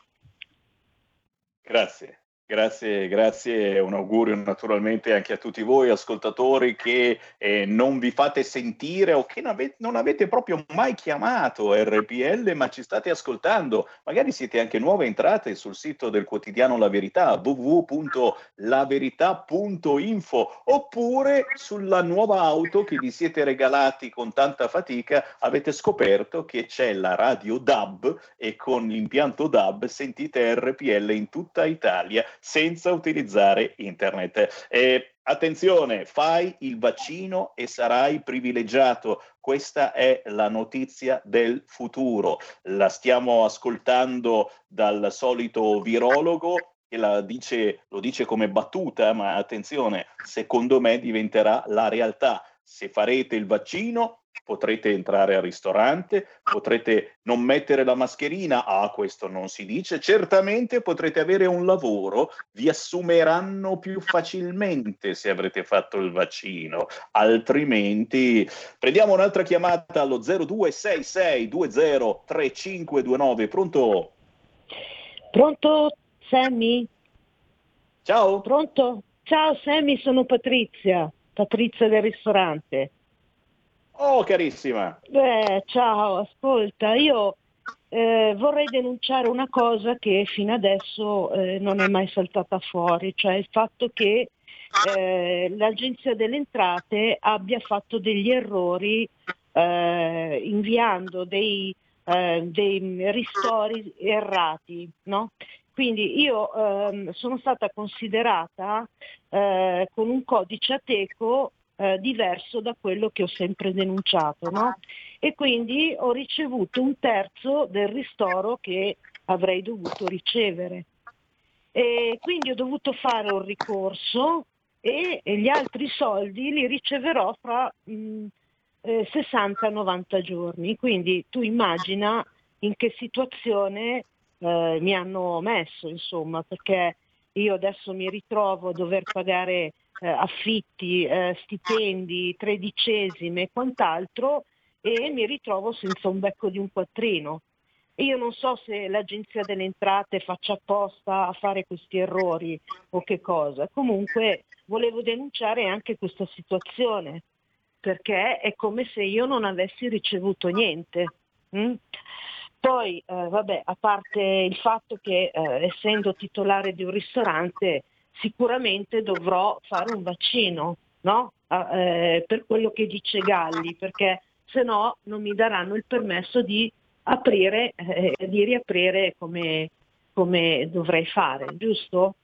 Grazie. Grazie, grazie, un augurio naturalmente anche a tutti voi ascoltatori che eh, non vi fate sentire o che non avete, non avete, proprio mai chiamato RPL ma ci state ascoltando. Magari siete anche nuove entrate sul sito del quotidiano La Verità www.laverità.info oppure sulla nuova auto che vi siete regalati con tanta fatica avete scoperto che c'è la radio DAB e con l'impianto DAB sentite RPL in tutta Italia senza utilizzare internet. E attenzione, fai il vaccino e sarai privilegiato. Questa è la notizia del futuro. La stiamo ascoltando dal solito virologo che dice, lo dice come battuta, ma attenzione, secondo me diventerà la realtà. Se farete il vaccino potrete entrare al ristorante, potrete non mettere la mascherina, ah questo non si dice, certamente potrete avere un lavoro, vi assumeranno più facilmente se avrete fatto il vaccino, altrimenti prendiamo un'altra chiamata allo 0266203529, pronto? Pronto Sammy? Ciao. Pronto? Ciao Sammy, sono Patrizia, Patrizia del ristorante. Oh, carissima. Beh, ciao, ascolta, io eh, vorrei denunciare una cosa che fino adesso eh, non è mai saltata fuori, cioè il fatto che eh, l'Agenzia delle Entrate abbia fatto degli errori eh, inviando dei, eh, dei, ristori errati. No? Quindi io ehm, sono stata considerata eh, con un codice ateco eh, diverso da quello che ho sempre denunciato. No? E quindi ho ricevuto un terzo del ristoro che avrei dovuto ricevere. E quindi ho dovuto fare un ricorso e, e gli altri soldi li riceverò fra mh, eh, 60-90 giorni. Quindi tu immagina in che situazione eh, mi hanno messo, insomma, perché io adesso mi ritrovo a dover pagare eh, affitti, eh, stipendi, tredicesime e quant'altro e mi ritrovo senza un becco di un quattrino. Io non so se l'Agenzia delle Entrate faccia apposta a fare questi errori o che cosa. Comunque volevo denunciare anche questa situazione perché è come se io non avessi ricevuto niente. Mm? Poi, eh, vabbè, a parte il fatto che eh, essendo titolare di un ristorante sicuramente dovrò fare un vaccino, no? eh, per quello che dice Galli, perché se no non mi daranno il permesso di aprire, eh, di riaprire come, come dovrei fare, giusto?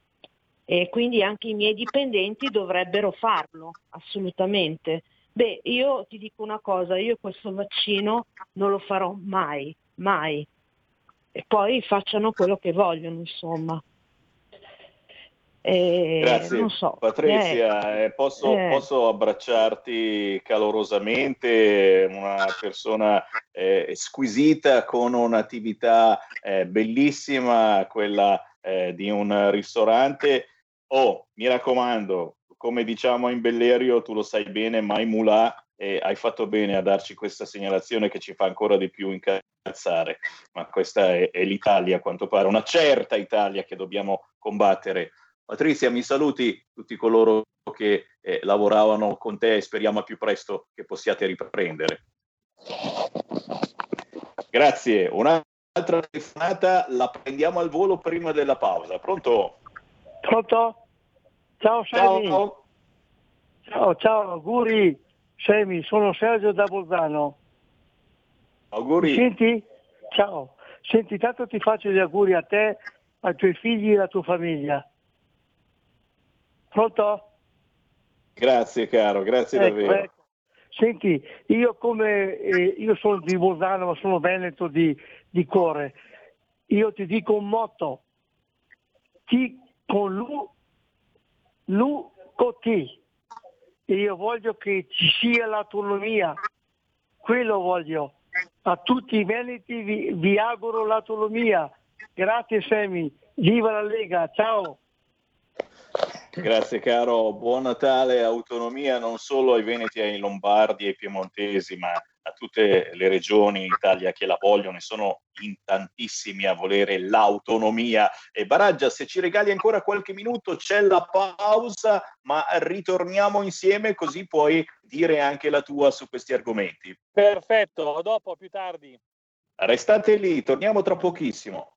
E quindi anche i miei dipendenti dovrebbero farlo, assolutamente. Beh, io ti dico una cosa, io questo vaccino non lo farò mai, mai. E poi facciano quello che vogliono, insomma. Eh, Grazie so. Patrizia, eh, eh, posso, eh. posso, abbracciarti calorosamente, una persona eh, squisita con un'attività eh, bellissima, quella di un ristorante. Oh, mi raccomando, come diciamo in Bellerio, tu lo sai bene, mai mulà, e hai fatto bene a darci questa segnalazione che ci fa ancora di più incazzare, ma questa è, è l'Italia a quanto pare, una certa Italia che dobbiamo combattere Patrizia, mi saluti tutti coloro che eh, lavoravano con te e speriamo più presto che possiate riprendere. Grazie. Un'altra telefonata la prendiamo al volo prima della pausa. Pronto? Pronto? Ciao Semi. Ciao, ciao, ciao auguri Semi, sono Sergio da Bolzano. Auguri. Mi senti? Ciao. Senti, tanto ti faccio gli auguri a te, ai tuoi figli e alla tua famiglia. Pronto? Grazie caro, grazie ecco, davvero. Ecco. Senti, io come eh, io sono di Bolzano, ma sono veneto di, di cuore. Io ti dico un motto. Ti con lu, lu con ti. Io voglio che ci sia l'autonomia. Quello voglio. A tutti i veneti vi, vi auguro l'autonomia. Grazie Semi. Viva la Lega. Ciao. Grazie caro, buon Natale, autonomia non solo ai Veneti, ai Lombardi, ai Piemontesi, ma a tutte le regioni in Italia che la vogliono e sono in tantissimi a volere l'autonomia. E Baraggia, se ci regali ancora qualche minuto c'è la pausa, ma ritorniamo insieme così puoi dire anche la tua su questi argomenti. Perfetto, a dopo, più tardi. Restate lì, torniamo tra pochissimo.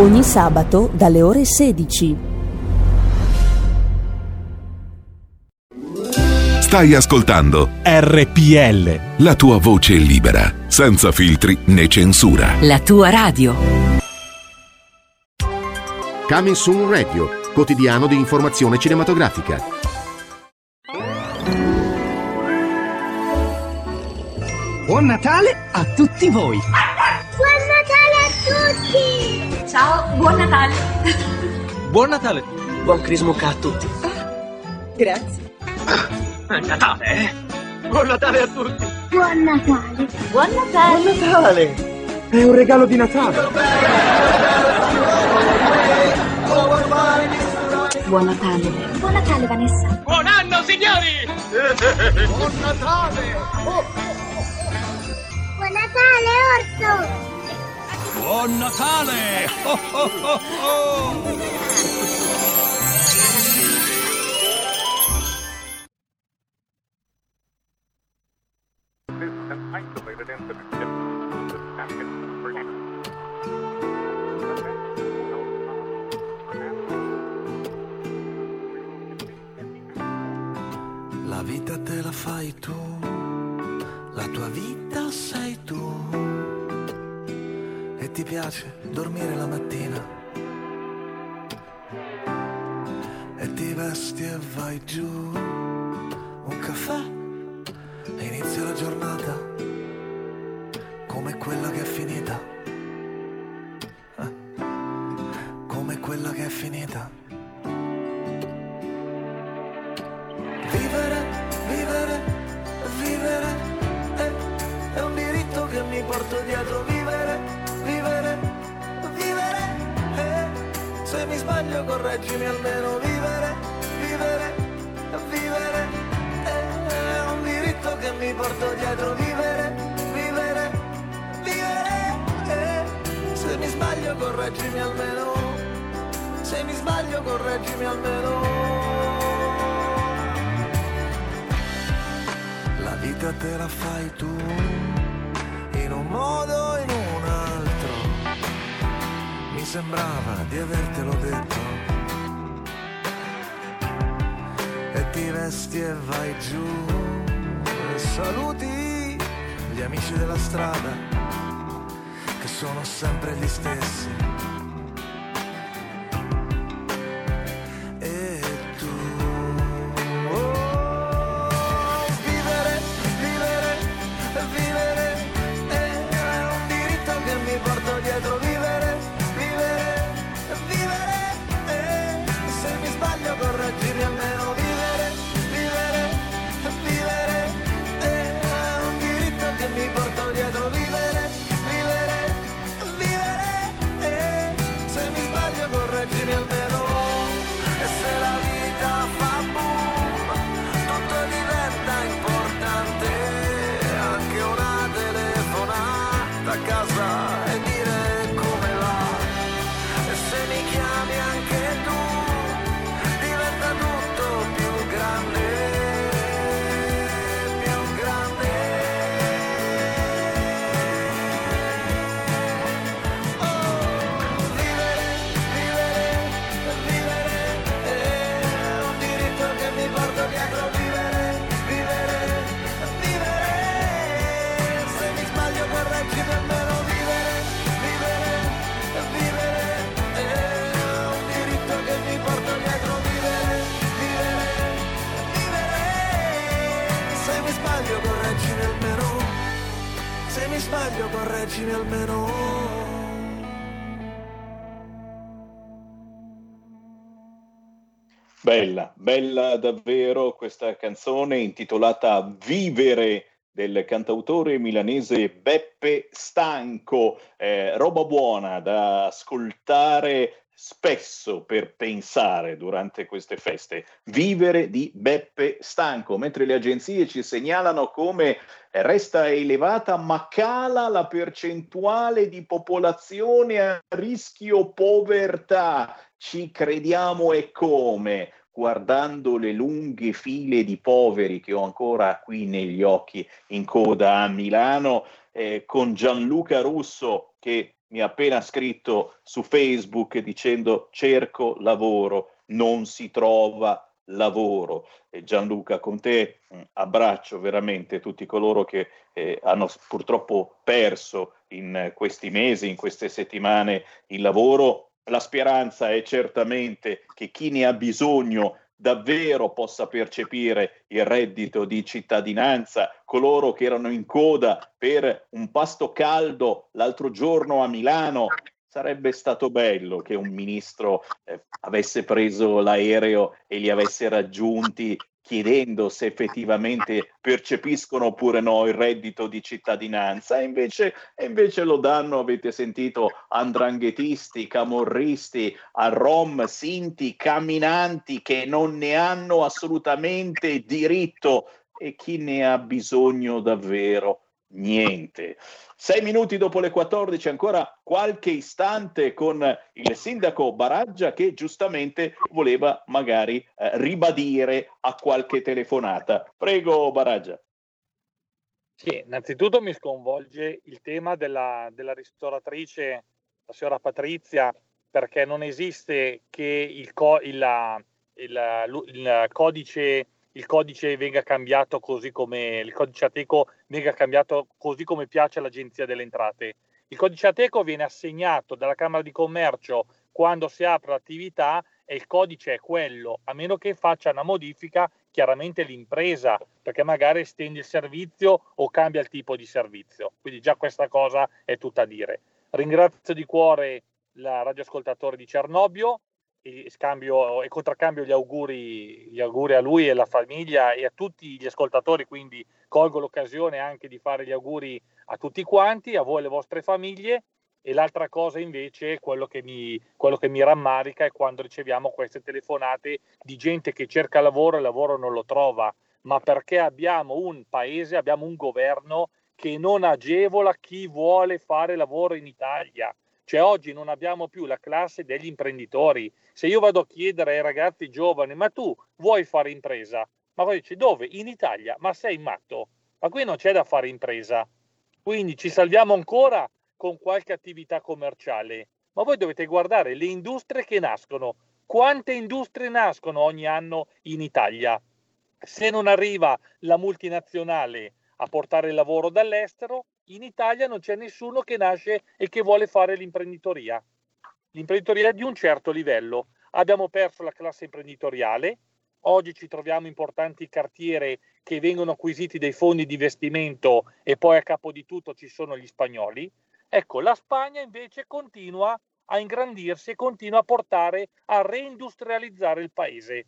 Ogni sabato dalle ore 16. Stai ascoltando RPL. la tua voce libera, senza filtri né censura. La tua radio. Coming Soon Radio, quotidiano di informazione cinematografica. Buon Natale a tutti voi! Buon Natale a tutti! Ciao, buon Natale! Buon Natale! Buon Crismuca a tutti! Grazie. È Natale, eh? Buon Natale a tutti! Buon Natale! Buon Natale! Buon Natale! È un regalo di Natale! Buon Natale! Buon Natale Vanessa! Buon anno, signori! Buon Natale! Buon Natale Orso! Buon Natale! Oh, oh, oh, oh. Sembrava di avertelo detto. E ti vesti e vai giù. E saluti gli amici della strada, che sono sempre gli stessi. Bella, bella davvero questa canzone intitolata Vivere del cantautore milanese Beppe Stanco, eh, roba buona da ascoltare spesso per pensare durante queste feste. Vivere di Beppe Stanco, mentre le agenzie ci segnalano come resta elevata ma cala la percentuale di popolazione a rischio povertà. Ci crediamo e come? Guardando le lunghe file di poveri che ho ancora qui negli occhi in coda a Milano, eh, con Gianluca Russo che mi ha appena scritto su Facebook dicendo cerco lavoro, non si trova lavoro. Gianluca, con te mh, abbraccio veramente tutti coloro che eh, hanno purtroppo perso in questi mesi, in queste settimane il lavoro la speranza è certamente che chi ne ha bisogno davvero possa percepire il reddito di cittadinanza, coloro che erano in coda per un pasto caldo l'altro giorno a Milano. Sarebbe stato bello che un ministro eh, avesse preso l'aereo e li avesse raggiunti chiedendo se effettivamente percepiscono oppure no il reddito di cittadinanza. E invece, invece lo danno, avete sentito, andranghetisti, camorristi, a rom, sinti, camminanti che non ne hanno assolutamente diritto. E chi ne ha bisogno davvero niente. Sei minuti dopo le 14, ancora qualche istante con il sindaco Baraggia che giustamente voleva magari eh, ribadire a qualche telefonata. Prego Baraggia. Sì, innanzitutto mi sconvolge il tema della, della ristoratrice, la signora Patrizia, perché non esiste che il, co- il, il, il codice il codice venga cambiato così come il codice Ateco venga cambiato così come piace all'Agenzia delle Entrate. Il codice Ateco viene assegnato dalla Camera di Commercio quando si apre l'attività e il codice è quello, a meno che faccia una modifica chiaramente l'impresa, perché magari estende il servizio o cambia il tipo di servizio. Quindi già questa cosa è tutta a dire. Ringrazio di cuore la radioascoltatore di Cernobio, scambio, e contraccambio gli auguri, gli auguri a lui e alla famiglia e a tutti gli ascoltatori, quindi colgo l'occasione anche di fare gli auguri a tutti quanti, a voi e alle vostre famiglie. E l'altra cosa invece, quello che, mi, quello che mi rammarica è quando riceviamo queste telefonate di gente che cerca lavoro e lavoro non lo trova, ma perché abbiamo un paese, abbiamo un governo che non agevola chi vuole fare lavoro in Italia. Cioè oggi non abbiamo più la classe degli imprenditori. Se io vado a chiedere ai ragazzi giovani, ma tu vuoi fare impresa? Ma poi dice dove? In Italia? Ma sei matto? Ma qui non c'è da fare impresa. Quindi ci salviamo ancora con qualche attività commerciale. Ma voi dovete guardare le industrie che nascono. Quante industrie nascono ogni anno in Italia? Se non arriva la multinazionale a portare lavoro dall'estero, in Italia non c'è nessuno che nasce e che vuole fare l'imprenditoria. L'imprenditoria di un certo livello. Abbiamo perso la classe imprenditoriale, oggi ci troviamo importanti cartiere che vengono acquisiti dai fondi di investimento e poi a capo di tutto ci sono gli spagnoli. Ecco, la Spagna invece continua a ingrandirsi e continua a portare a reindustrializzare il paese.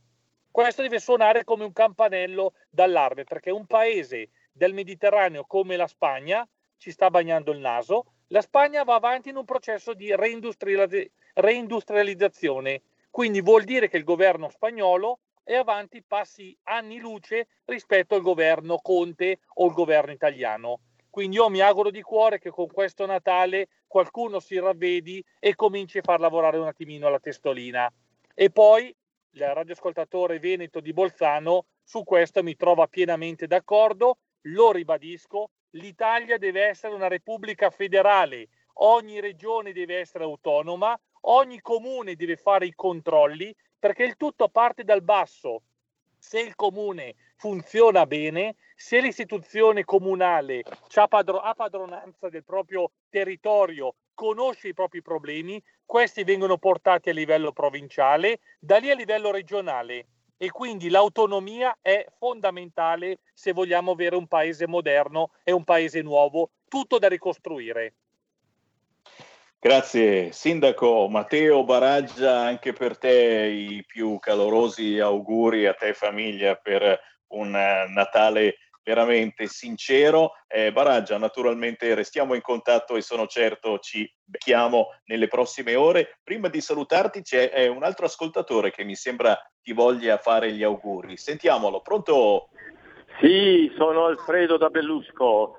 Questo deve suonare come un campanello d'allarme perché un paese del Mediterraneo come la Spagna ci sta bagnando il naso. La Spagna va avanti in un processo di reindustrializzazione, quindi vuol dire che il governo spagnolo è avanti passi anni luce rispetto al governo Conte o il governo italiano. Quindi io mi auguro di cuore che con questo Natale qualcuno si ravvedi e cominci a far lavorare un attimino la testolina. E poi il radioascoltatore veneto di Bolzano su questo mi trova pienamente d'accordo, lo ribadisco, l'Italia deve essere una repubblica federale, ogni regione deve essere autonoma, ogni comune deve fare i controlli perché il tutto parte dal basso. Se il comune funziona bene, se l'istituzione comunale ha, padro- ha padronanza del proprio territorio, conosce i propri problemi, questi vengono portati a livello provinciale, da lì a livello regionale e quindi l'autonomia è fondamentale se vogliamo avere un paese moderno e un paese nuovo, tutto da ricostruire. Grazie Sindaco Matteo Baraggia, anche per te i più calorosi auguri a te famiglia per un eh, Natale veramente sincero. Eh, Baraggia, naturalmente restiamo in contatto e sono certo ci becchiamo nelle prossime ore. Prima di salutarti c'è eh, un altro ascoltatore che mi sembra ti voglia fare gli auguri. Sentiamolo, pronto? Sì, sono Alfredo da Bellusco.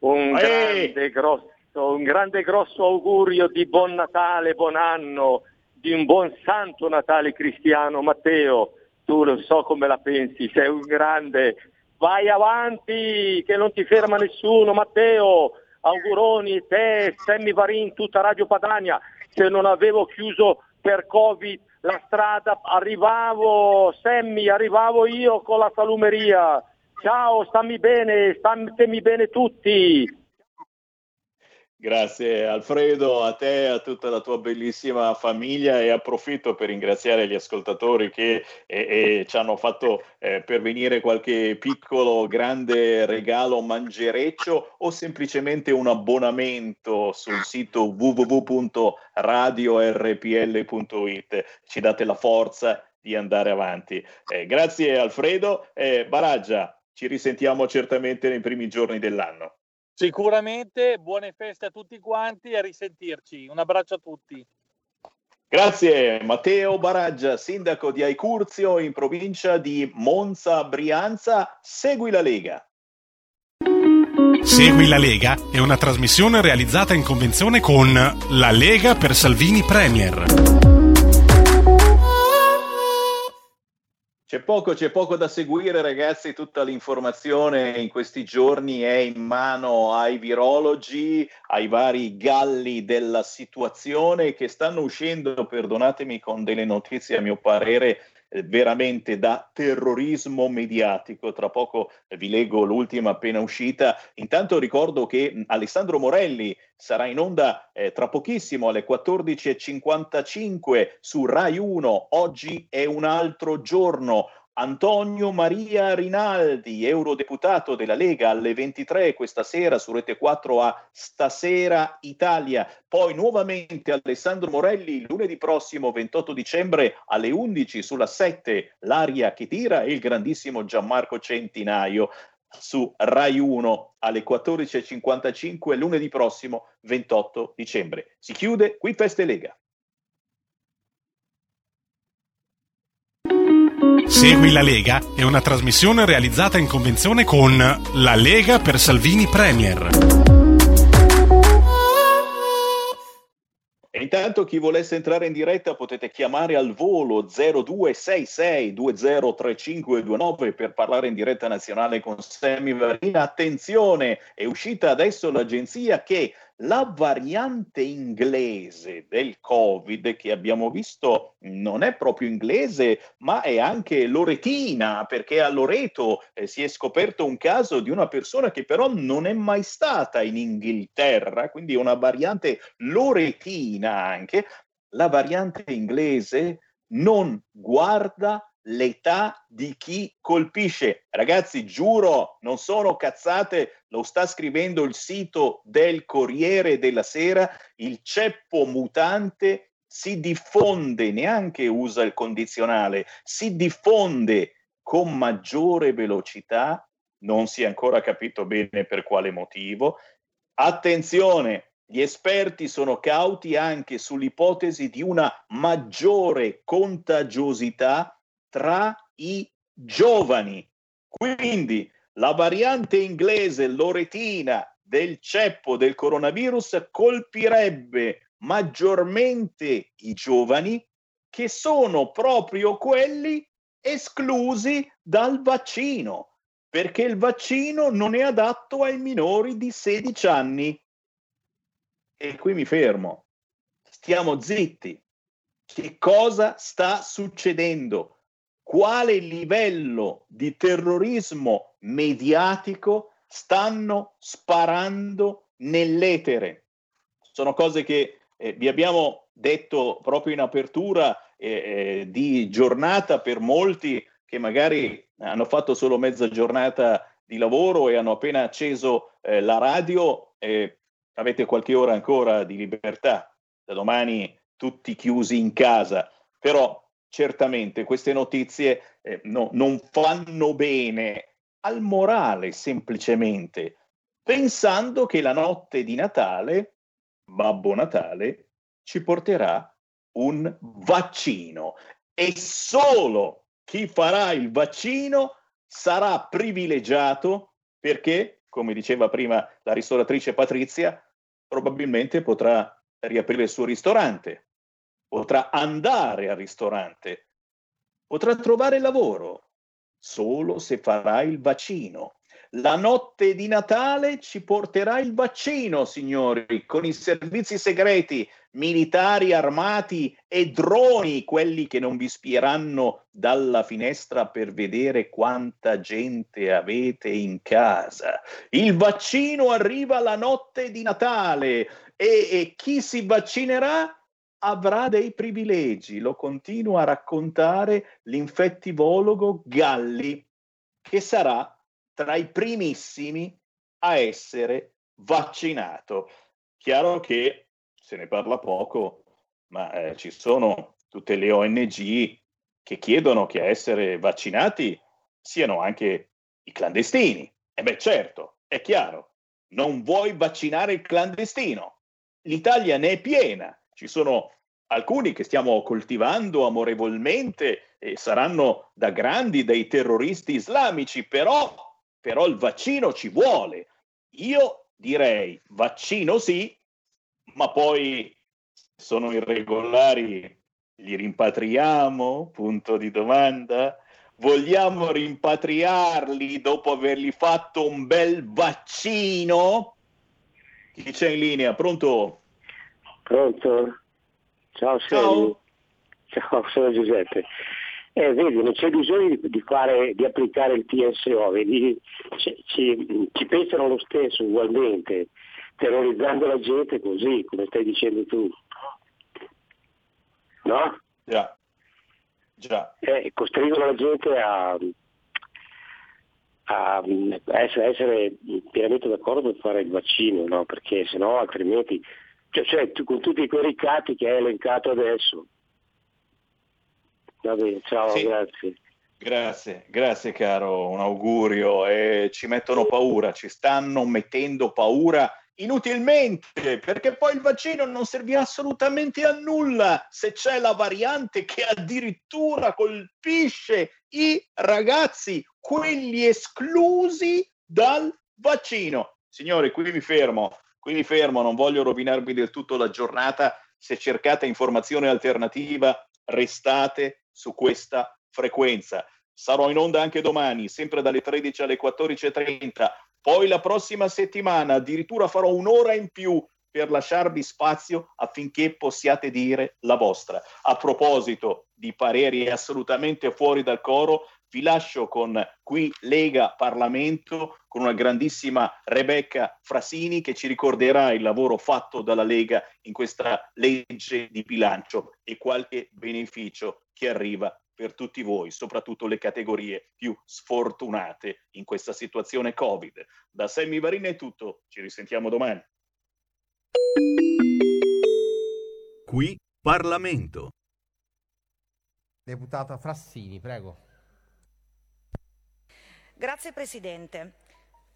Un Ehi! grande grosso, un grande grosso augurio di buon Natale, buon anno, di un buon santo Natale cristiano. Matteo, tu lo so come la pensi, sei un grande. Vai avanti, che non ti ferma nessuno, Matteo. Auguroni, te, Sammy Varin, tutta Radio Padania. Se non avevo chiuso per Covid la strada, arrivavo, Sammy, arrivavo io con la salumeria. Ciao, stammi bene, stammi bene tutti. Grazie Alfredo, a te e a tutta la tua bellissima famiglia e approfitto per ringraziare gli ascoltatori che eh, eh, ci hanno fatto eh, pervenire qualche piccolo grande regalo mangereccio o semplicemente un abbonamento sul sito www.radiorpl.it. Ci date la forza di andare avanti. Eh, grazie Alfredo. Eh, Baraggia, ci risentiamo certamente nei primi giorni dell'anno. Sicuramente buone feste a tutti quanti e a risentirci. Un abbraccio a tutti. Grazie Matteo Baraggia, sindaco di Aicurzio in provincia di Monza Brianza. Segui la Lega. Segui la Lega è una trasmissione realizzata in convenzione con La Lega per Salvini Premier. C'è poco, c'è poco da seguire, ragazzi. Tutta l'informazione in questi giorni è in mano ai virologi, ai vari galli della situazione che stanno uscendo, perdonatemi, con delle notizie a mio parere veramente da terrorismo mediatico. Tra poco eh, vi leggo l'ultima appena uscita. Intanto ricordo che mh, Alessandro Morelli sarà in onda eh, tra pochissimo alle 14.55 su Rai 1. Oggi è un altro giorno. Antonio Maria Rinaldi, eurodeputato della Lega alle 23 questa sera su Rete 4 a Stasera Italia. Poi nuovamente Alessandro Morelli lunedì prossimo 28 dicembre alle 11 sulla 7 L'aria che tira e il grandissimo Gianmarco Centinaio su Rai 1 alle 14.55 lunedì prossimo 28 dicembre. Si chiude qui Feste Lega. Segui la Lega è una trasmissione realizzata in convenzione con La Lega per Salvini Premier. E intanto chi volesse entrare in diretta potete chiamare al volo 0266 203529 per parlare in diretta nazionale con Sammy Varina. Attenzione, è uscita adesso l'agenzia che la variante inglese del Covid che abbiamo visto non è proprio inglese, ma è anche loretina, perché a Loreto eh, si è scoperto un caso di una persona che però non è mai stata in Inghilterra, quindi una variante loretina anche. La variante inglese non guarda l'età di chi colpisce. Ragazzi, giuro, non sono cazzate, lo sta scrivendo il sito del Corriere della Sera, il ceppo mutante si diffonde, neanche usa il condizionale, si diffonde con maggiore velocità, non si è ancora capito bene per quale motivo. Attenzione, gli esperti sono cauti anche sull'ipotesi di una maggiore contagiosità tra i giovani. Quindi la variante inglese loretina del ceppo del coronavirus colpirebbe maggiormente i giovani che sono proprio quelli esclusi dal vaccino, perché il vaccino non è adatto ai minori di 16 anni. E qui mi fermo. Stiamo zitti. Che cosa sta succedendo? Quale livello di terrorismo mediatico stanno sparando nell'etere. Sono cose che eh, vi abbiamo detto proprio in apertura eh, eh, di giornata per molti che magari hanno fatto solo mezza giornata di lavoro e hanno appena acceso eh, la radio. avete qualche ora ancora di libertà. da domani tutti chiusi in casa, però certamente queste notizie eh, no, non fanno bene al morale semplicemente, pensando che la notte di Natale, Babbo Natale, ci porterà un vaccino. E solo chi farà il vaccino sarà privilegiato perché, come diceva prima la ristoratrice Patrizia, probabilmente potrà riaprire il suo ristorante, potrà andare al ristorante, potrà trovare lavoro solo se farà il vaccino. La notte di Natale ci porterà il vaccino, signori, con i servizi segreti, militari armati e droni, quelli che non vi spieranno dalla finestra per vedere quanta gente avete in casa. Il vaccino arriva la notte di Natale e, e chi si vaccinerà avrà dei privilegi, lo continua a raccontare l'infettivologo Galli, che sarà tra i primissimi a essere vaccinato. Chiaro che se ne parla poco, ma eh, ci sono tutte le ONG che chiedono che a essere vaccinati siano anche i clandestini. E beh, certo, è chiaro, non vuoi vaccinare il clandestino. L'Italia ne è piena, ci sono alcuni che stiamo coltivando amorevolmente e saranno da grandi dei terroristi islamici, però però il vaccino ci vuole. Io direi vaccino sì, ma poi sono irregolari, li rimpatriamo? Punto di domanda. Vogliamo rimpatriarli dopo avergli fatto un bel vaccino? Chi c'è in linea? Pronto? Pronto? Ciao, Ciao. Ciao, sono Giuseppe. Eh, vedi, non c'è bisogno di, fare, di applicare il TSO, vedi, ci, ci, ci, pensano lo stesso ugualmente, terrorizzando la gente così, come stai dicendo tu. No? Già. Già. Eh, costringono la gente a, a essere, essere, pienamente d'accordo per fare il vaccino, no? perché sennò altrimenti, cioè, cioè tu, con tutti quei ricatti che hai elencato adesso, Va bene, ciao, sì. grazie. Grazie, grazie caro, un augurio. Eh, ci mettono paura, ci stanno mettendo paura inutilmente, perché poi il vaccino non servirà assolutamente a nulla se c'è la variante che addirittura colpisce i ragazzi, quelli esclusi dal vaccino. Signori, qui mi fermo, qui mi fermo, non voglio rovinarvi del tutto la giornata. Se cercate informazione alternativa, restate su questa frequenza. Sarò in onda anche domani, sempre dalle 13 alle 14.30. Poi la prossima settimana addirittura farò un'ora in più per lasciarvi spazio affinché possiate dire la vostra. A proposito di pareri assolutamente fuori dal coro, vi lascio con qui Lega Parlamento con una grandissima Rebecca Frasini che ci ricorderà il lavoro fatto dalla Lega in questa legge di bilancio e qualche beneficio che arriva per tutti voi, soprattutto le categorie più sfortunate in questa situazione Covid. Da Sammy Varina è tutto, ci risentiamo domani. Qui Parlamento. Deputata Frassini, prego. Grazie Presidente.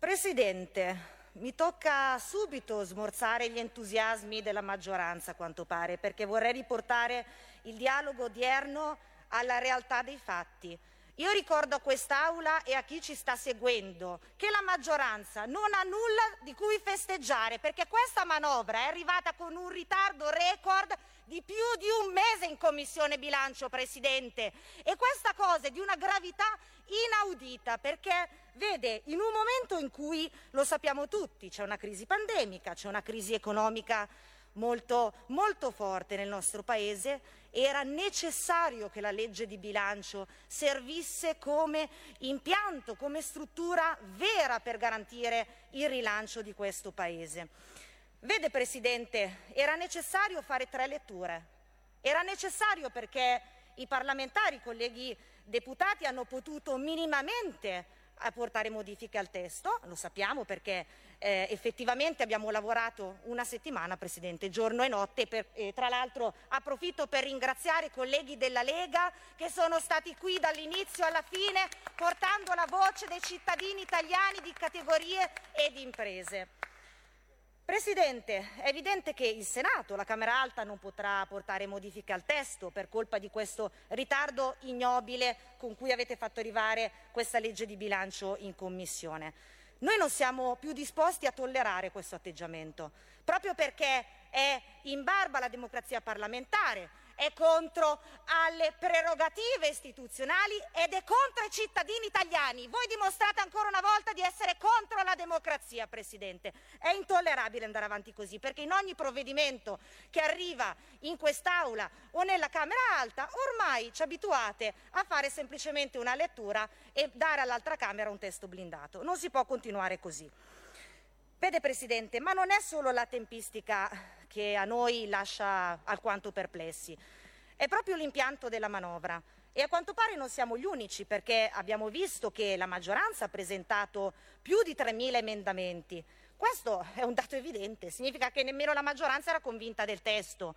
Presidente, mi tocca subito smorzare gli entusiasmi della maggioranza, a quanto pare, perché vorrei riportare il dialogo odierno alla realtà dei fatti. Io ricordo a quest'Aula e a chi ci sta seguendo che la maggioranza non ha nulla di cui festeggiare perché questa manovra è arrivata con un ritardo record di più di un mese in Commissione Bilancio, Presidente. E questa cosa è di una gravità inaudita perché, vede, in un momento in cui, lo sappiamo tutti, c'è una crisi pandemica, c'è una crisi economica molto, molto forte nel nostro Paese, era necessario che la legge di bilancio servisse come impianto, come struttura vera per garantire il rilancio di questo Paese. Vede Presidente, era necessario fare tre letture, era necessario perché i parlamentari, i colleghi deputati hanno potuto minimamente apportare modifiche al testo, lo sappiamo perché eh, effettivamente abbiamo lavorato una settimana, Presidente, giorno e notte. Per, eh, tra l'altro approfitto per ringraziare i colleghi della Lega che sono stati qui dall'inizio alla fine portando la voce dei cittadini italiani di categorie e di imprese. Presidente, è evidente che il Senato, la Camera Alta, non potrà portare modifiche al testo per colpa di questo ritardo ignobile con cui avete fatto arrivare questa legge di bilancio in Commissione. Noi non siamo più disposti a tollerare questo atteggiamento, proprio perché è in barba alla democrazia parlamentare, è contro alle prerogative istituzionali ed è contro i cittadini italiani. Voi dimostrate ancora una volta di essere contro la democrazia, Presidente. È intollerabile andare avanti così, perché in ogni provvedimento che arriva in quest'Aula o nella Camera Alta, ormai ci abituate a fare semplicemente una lettura e dare all'altra Camera un testo blindato. Non si può continuare così. Vede Presidente, ma non è solo la tempistica che a noi lascia alquanto perplessi, è proprio l'impianto della manovra. E a quanto pare non siamo gli unici perché abbiamo visto che la maggioranza ha presentato più di 3.000 emendamenti. Questo è un dato evidente, significa che nemmeno la maggioranza era convinta del testo.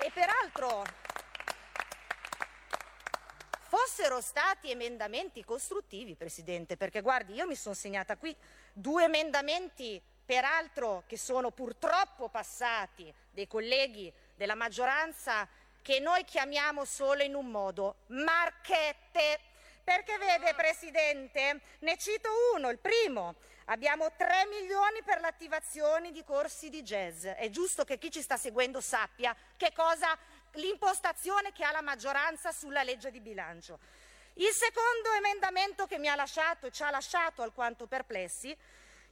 E peraltro fossero stati emendamenti costruttivi, Presidente, perché guardi, io mi sono segnata qui due emendamenti, peraltro che sono purtroppo passati, dei colleghi della maggioranza, che noi chiamiamo solo in un modo, marchette. Perché vede, Presidente, ne cito uno, il primo. Abbiamo 3 milioni per l'attivazione di corsi di jazz. È giusto che chi ci sta seguendo sappia che cosa l'impostazione che ha la maggioranza sulla legge di bilancio. Il secondo emendamento che mi ha lasciato e ci ha lasciato alquanto perplessi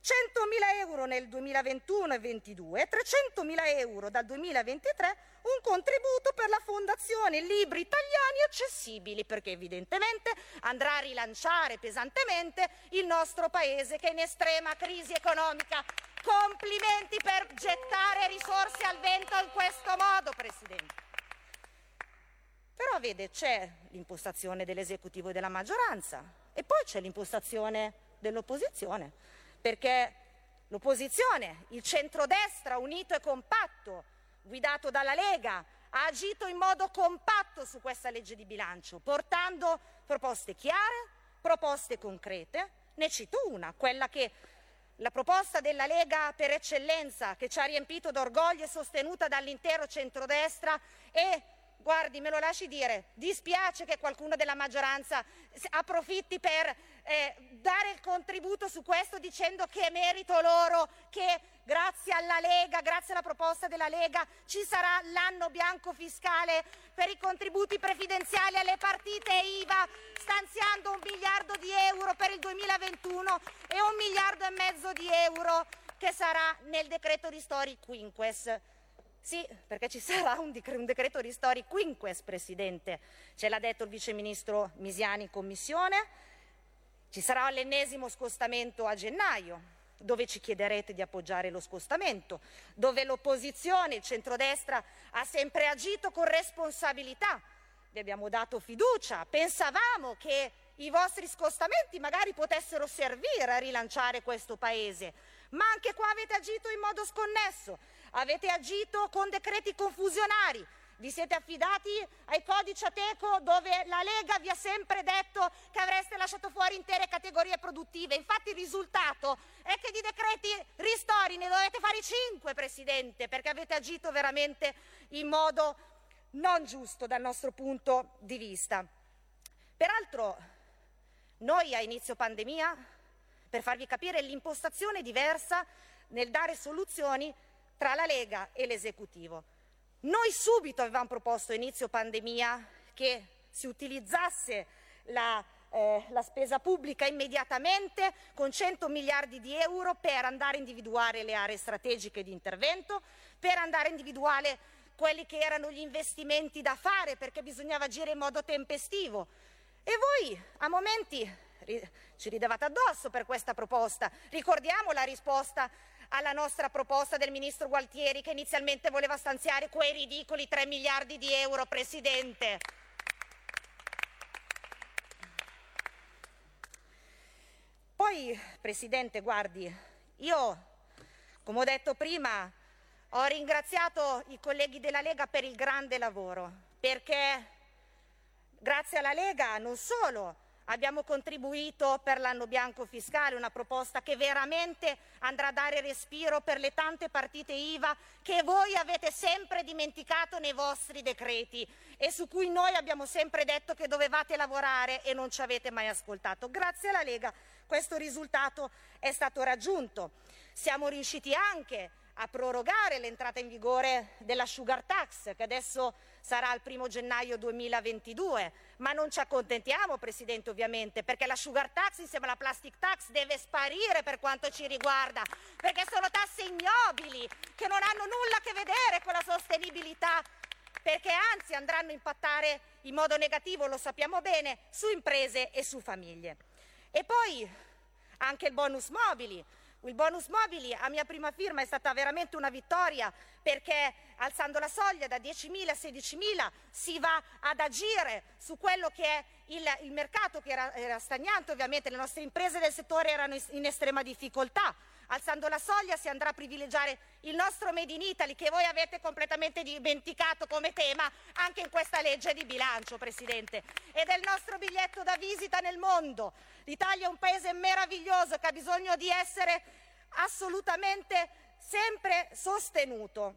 100.000 euro nel 2021 e 2022 e 300.000 euro dal 2023 un contributo per la Fondazione Libri Italiani Accessibili, perché evidentemente andrà a rilanciare pesantemente il nostro Paese che è in estrema crisi economica. Complimenti per gettare risorse al vento in questo modo, Presidente. Però vede, c'è l'impostazione dell'esecutivo e della maggioranza e poi c'è l'impostazione dell'opposizione, perché l'opposizione, il centrodestra unito e compatto, guidato dalla Lega, ha agito in modo compatto su questa legge di bilancio, portando proposte chiare, proposte concrete. Ne cito una, quella che la proposta della Lega per eccellenza, che ci ha riempito d'orgoglio e sostenuta dall'intero centrodestra, è guardi, me lo lasci dire, dispiace che qualcuno della maggioranza approfitti per eh, dare il contributo su questo dicendo che è merito loro, che grazie alla Lega, grazie alla proposta della Lega, ci sarà l'anno bianco fiscale per i contributi previdenziali alle partite IVA, stanziando un miliardo di euro per il 2021 e un miliardo e mezzo di euro che sarà nel decreto di Stori Quinques. Sì, perché ci sarà un decreto ristori quinques, Presidente. Ce l'ha detto il Vice Ministro Misiani in Commissione. Ci sarà l'ennesimo scostamento a gennaio, dove ci chiederete di appoggiare lo scostamento, dove l'opposizione, il centrodestra, ha sempre agito con responsabilità. Vi abbiamo dato fiducia, pensavamo che i vostri scostamenti magari potessero servire a rilanciare questo Paese, ma anche qua avete agito in modo sconnesso avete agito con decreti confusionari, vi siete affidati ai codici Ateco dove la Lega vi ha sempre detto che avreste lasciato fuori intere categorie produttive. Infatti il risultato è che di decreti ristori ne dovete fare cinque, Presidente, perché avete agito veramente in modo non giusto dal nostro punto di vista. Peraltro, noi a inizio pandemia, per farvi capire l'impostazione diversa nel dare soluzioni, tra la Lega e l'esecutivo. Noi subito avevamo proposto inizio pandemia che si utilizzasse la, eh, la, spesa pubblica immediatamente con 100 miliardi di euro per andare a individuare le aree strategiche di intervento, per andare a individuare quelli che erano gli investimenti da fare perché bisognava agire in modo tempestivo. E voi a momenti ci ridevate addosso per questa proposta. Ricordiamo la risposta alla nostra proposta del ministro Gualtieri che inizialmente voleva stanziare quei ridicoli 3 miliardi di euro, Presidente. Poi, Presidente, guardi, io, come ho detto prima, ho ringraziato i colleghi della Lega per il grande lavoro, perché grazie alla Lega non solo Abbiamo contribuito per l'anno bianco fiscale, una proposta che veramente andrà a dare respiro per le tante partite IVA che voi avete sempre dimenticato nei vostri decreti e su cui noi abbiamo sempre detto che dovevate lavorare e non ci avete mai ascoltato. Grazie alla Lega questo risultato è stato raggiunto. Siamo riusciti anche a prorogare l'entrata in vigore della sugar tax, che adesso sarà il primo gennaio 2022, ma non ci accontentiamo, Presidente, ovviamente, perché la sugar tax insieme alla plastic tax deve sparire per quanto ci riguarda, perché sono tasse ignobili, che non hanno nulla a che vedere con la sostenibilità, perché anzi andranno a impattare in modo negativo, lo sappiamo bene, su imprese e su famiglie. E poi anche il bonus mobili, il bonus mobili a mia prima firma è stata veramente una vittoria perché alzando la soglia da 10.000 a 16.000 si va ad agire su quello che è il, il mercato che era, era, stagnante, ovviamente le nostre imprese del settore erano in, estrema difficoltà. Alzando la soglia si andrà a privilegiare il nostro Made in Italy che voi avete completamente dimenticato come tema anche in questa legge di bilancio, Presidente, ed è il nostro biglietto da visita nel mondo. L'Italia è un paese meraviglioso che ha bisogno di essere assolutamente sempre sostenuto.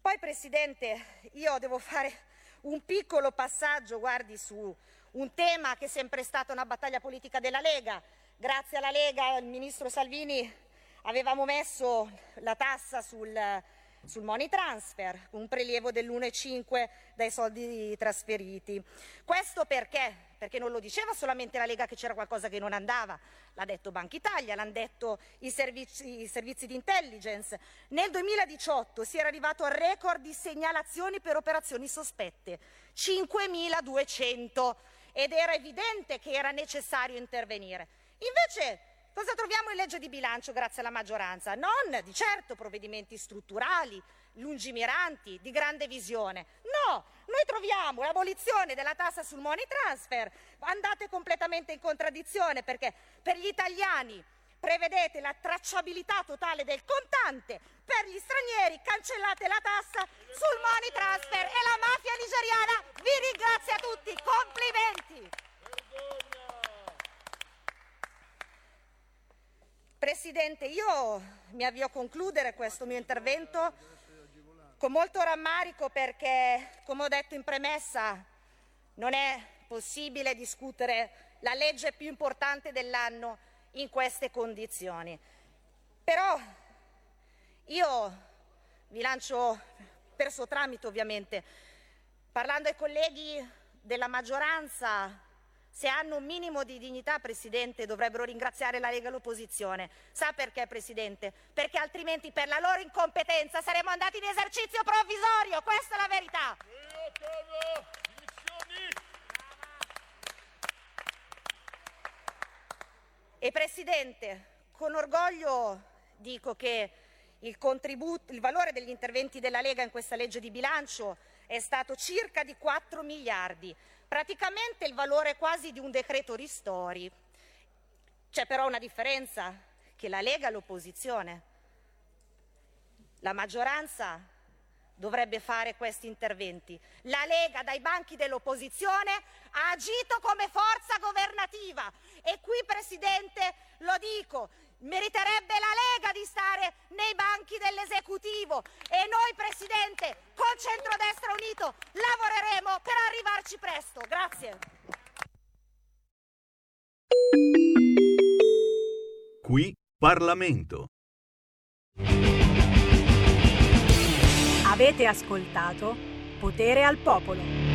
Poi, Presidente, io devo fare un piccolo passaggio, guardi, su un tema che è sempre stata una battaglia politica della Lega. Grazie alla Lega, il Ministro Salvini, avevamo messo la tassa sul, sul money transfer, un prelievo dell'1,5 dai soldi trasferiti. Questo perché? Perché non lo diceva solamente la Lega che c'era qualcosa che non andava, l'ha detto Banca Italia, l'hanno detto i servizi, i servizi di intelligence. Nel 2018 si era arrivato al record di segnalazioni per operazioni sospette, 5.200 ed era evidente che era necessario intervenire. Invece Cosa troviamo in legge di bilancio grazie alla maggioranza? Non di certo provvedimenti strutturali, lungimiranti, di grande visione. No, noi troviamo l'abolizione della tassa sul money transfer. Andate completamente in contraddizione perché per gli italiani prevedete la tracciabilità totale del contante, per gli stranieri cancellate la tassa sul money transfer e la mafia nigeriana vi ringrazia tutti. Complimenti! Presidente, io mi avvio a concludere questo mio intervento con molto rammarico perché, come ho detto in premessa, non è possibile discutere la legge più importante dell'anno in queste condizioni. Però io vi lancio per suo tramite ovviamente, parlando ai colleghi della maggioranza, se hanno un minimo di dignità, Presidente, dovrebbero ringraziare la Lega e l'opposizione. Sa perché, Presidente? Perché altrimenti per la loro incompetenza saremmo andati in esercizio provvisorio, questa è la verità. E Presidente, con orgoglio dico che il, il valore degli interventi della Lega in questa legge di bilancio è stato circa di 4 miliardi, praticamente il valore quasi di un decreto ristori. C'è però una differenza, che la Lega è l'opposizione. La maggioranza dovrebbe fare questi interventi. La Lega dai banchi dell'opposizione ha agito come forza governativa e qui, Presidente, lo dico, meriterebbe la Lega di stare nei banchi dell'esecutivo e noi, Presidente, col centrodestra unito lavoreremo per arrivarci presto. Grazie. Qui Parlamento. Avete ascoltato Potere al Popolo.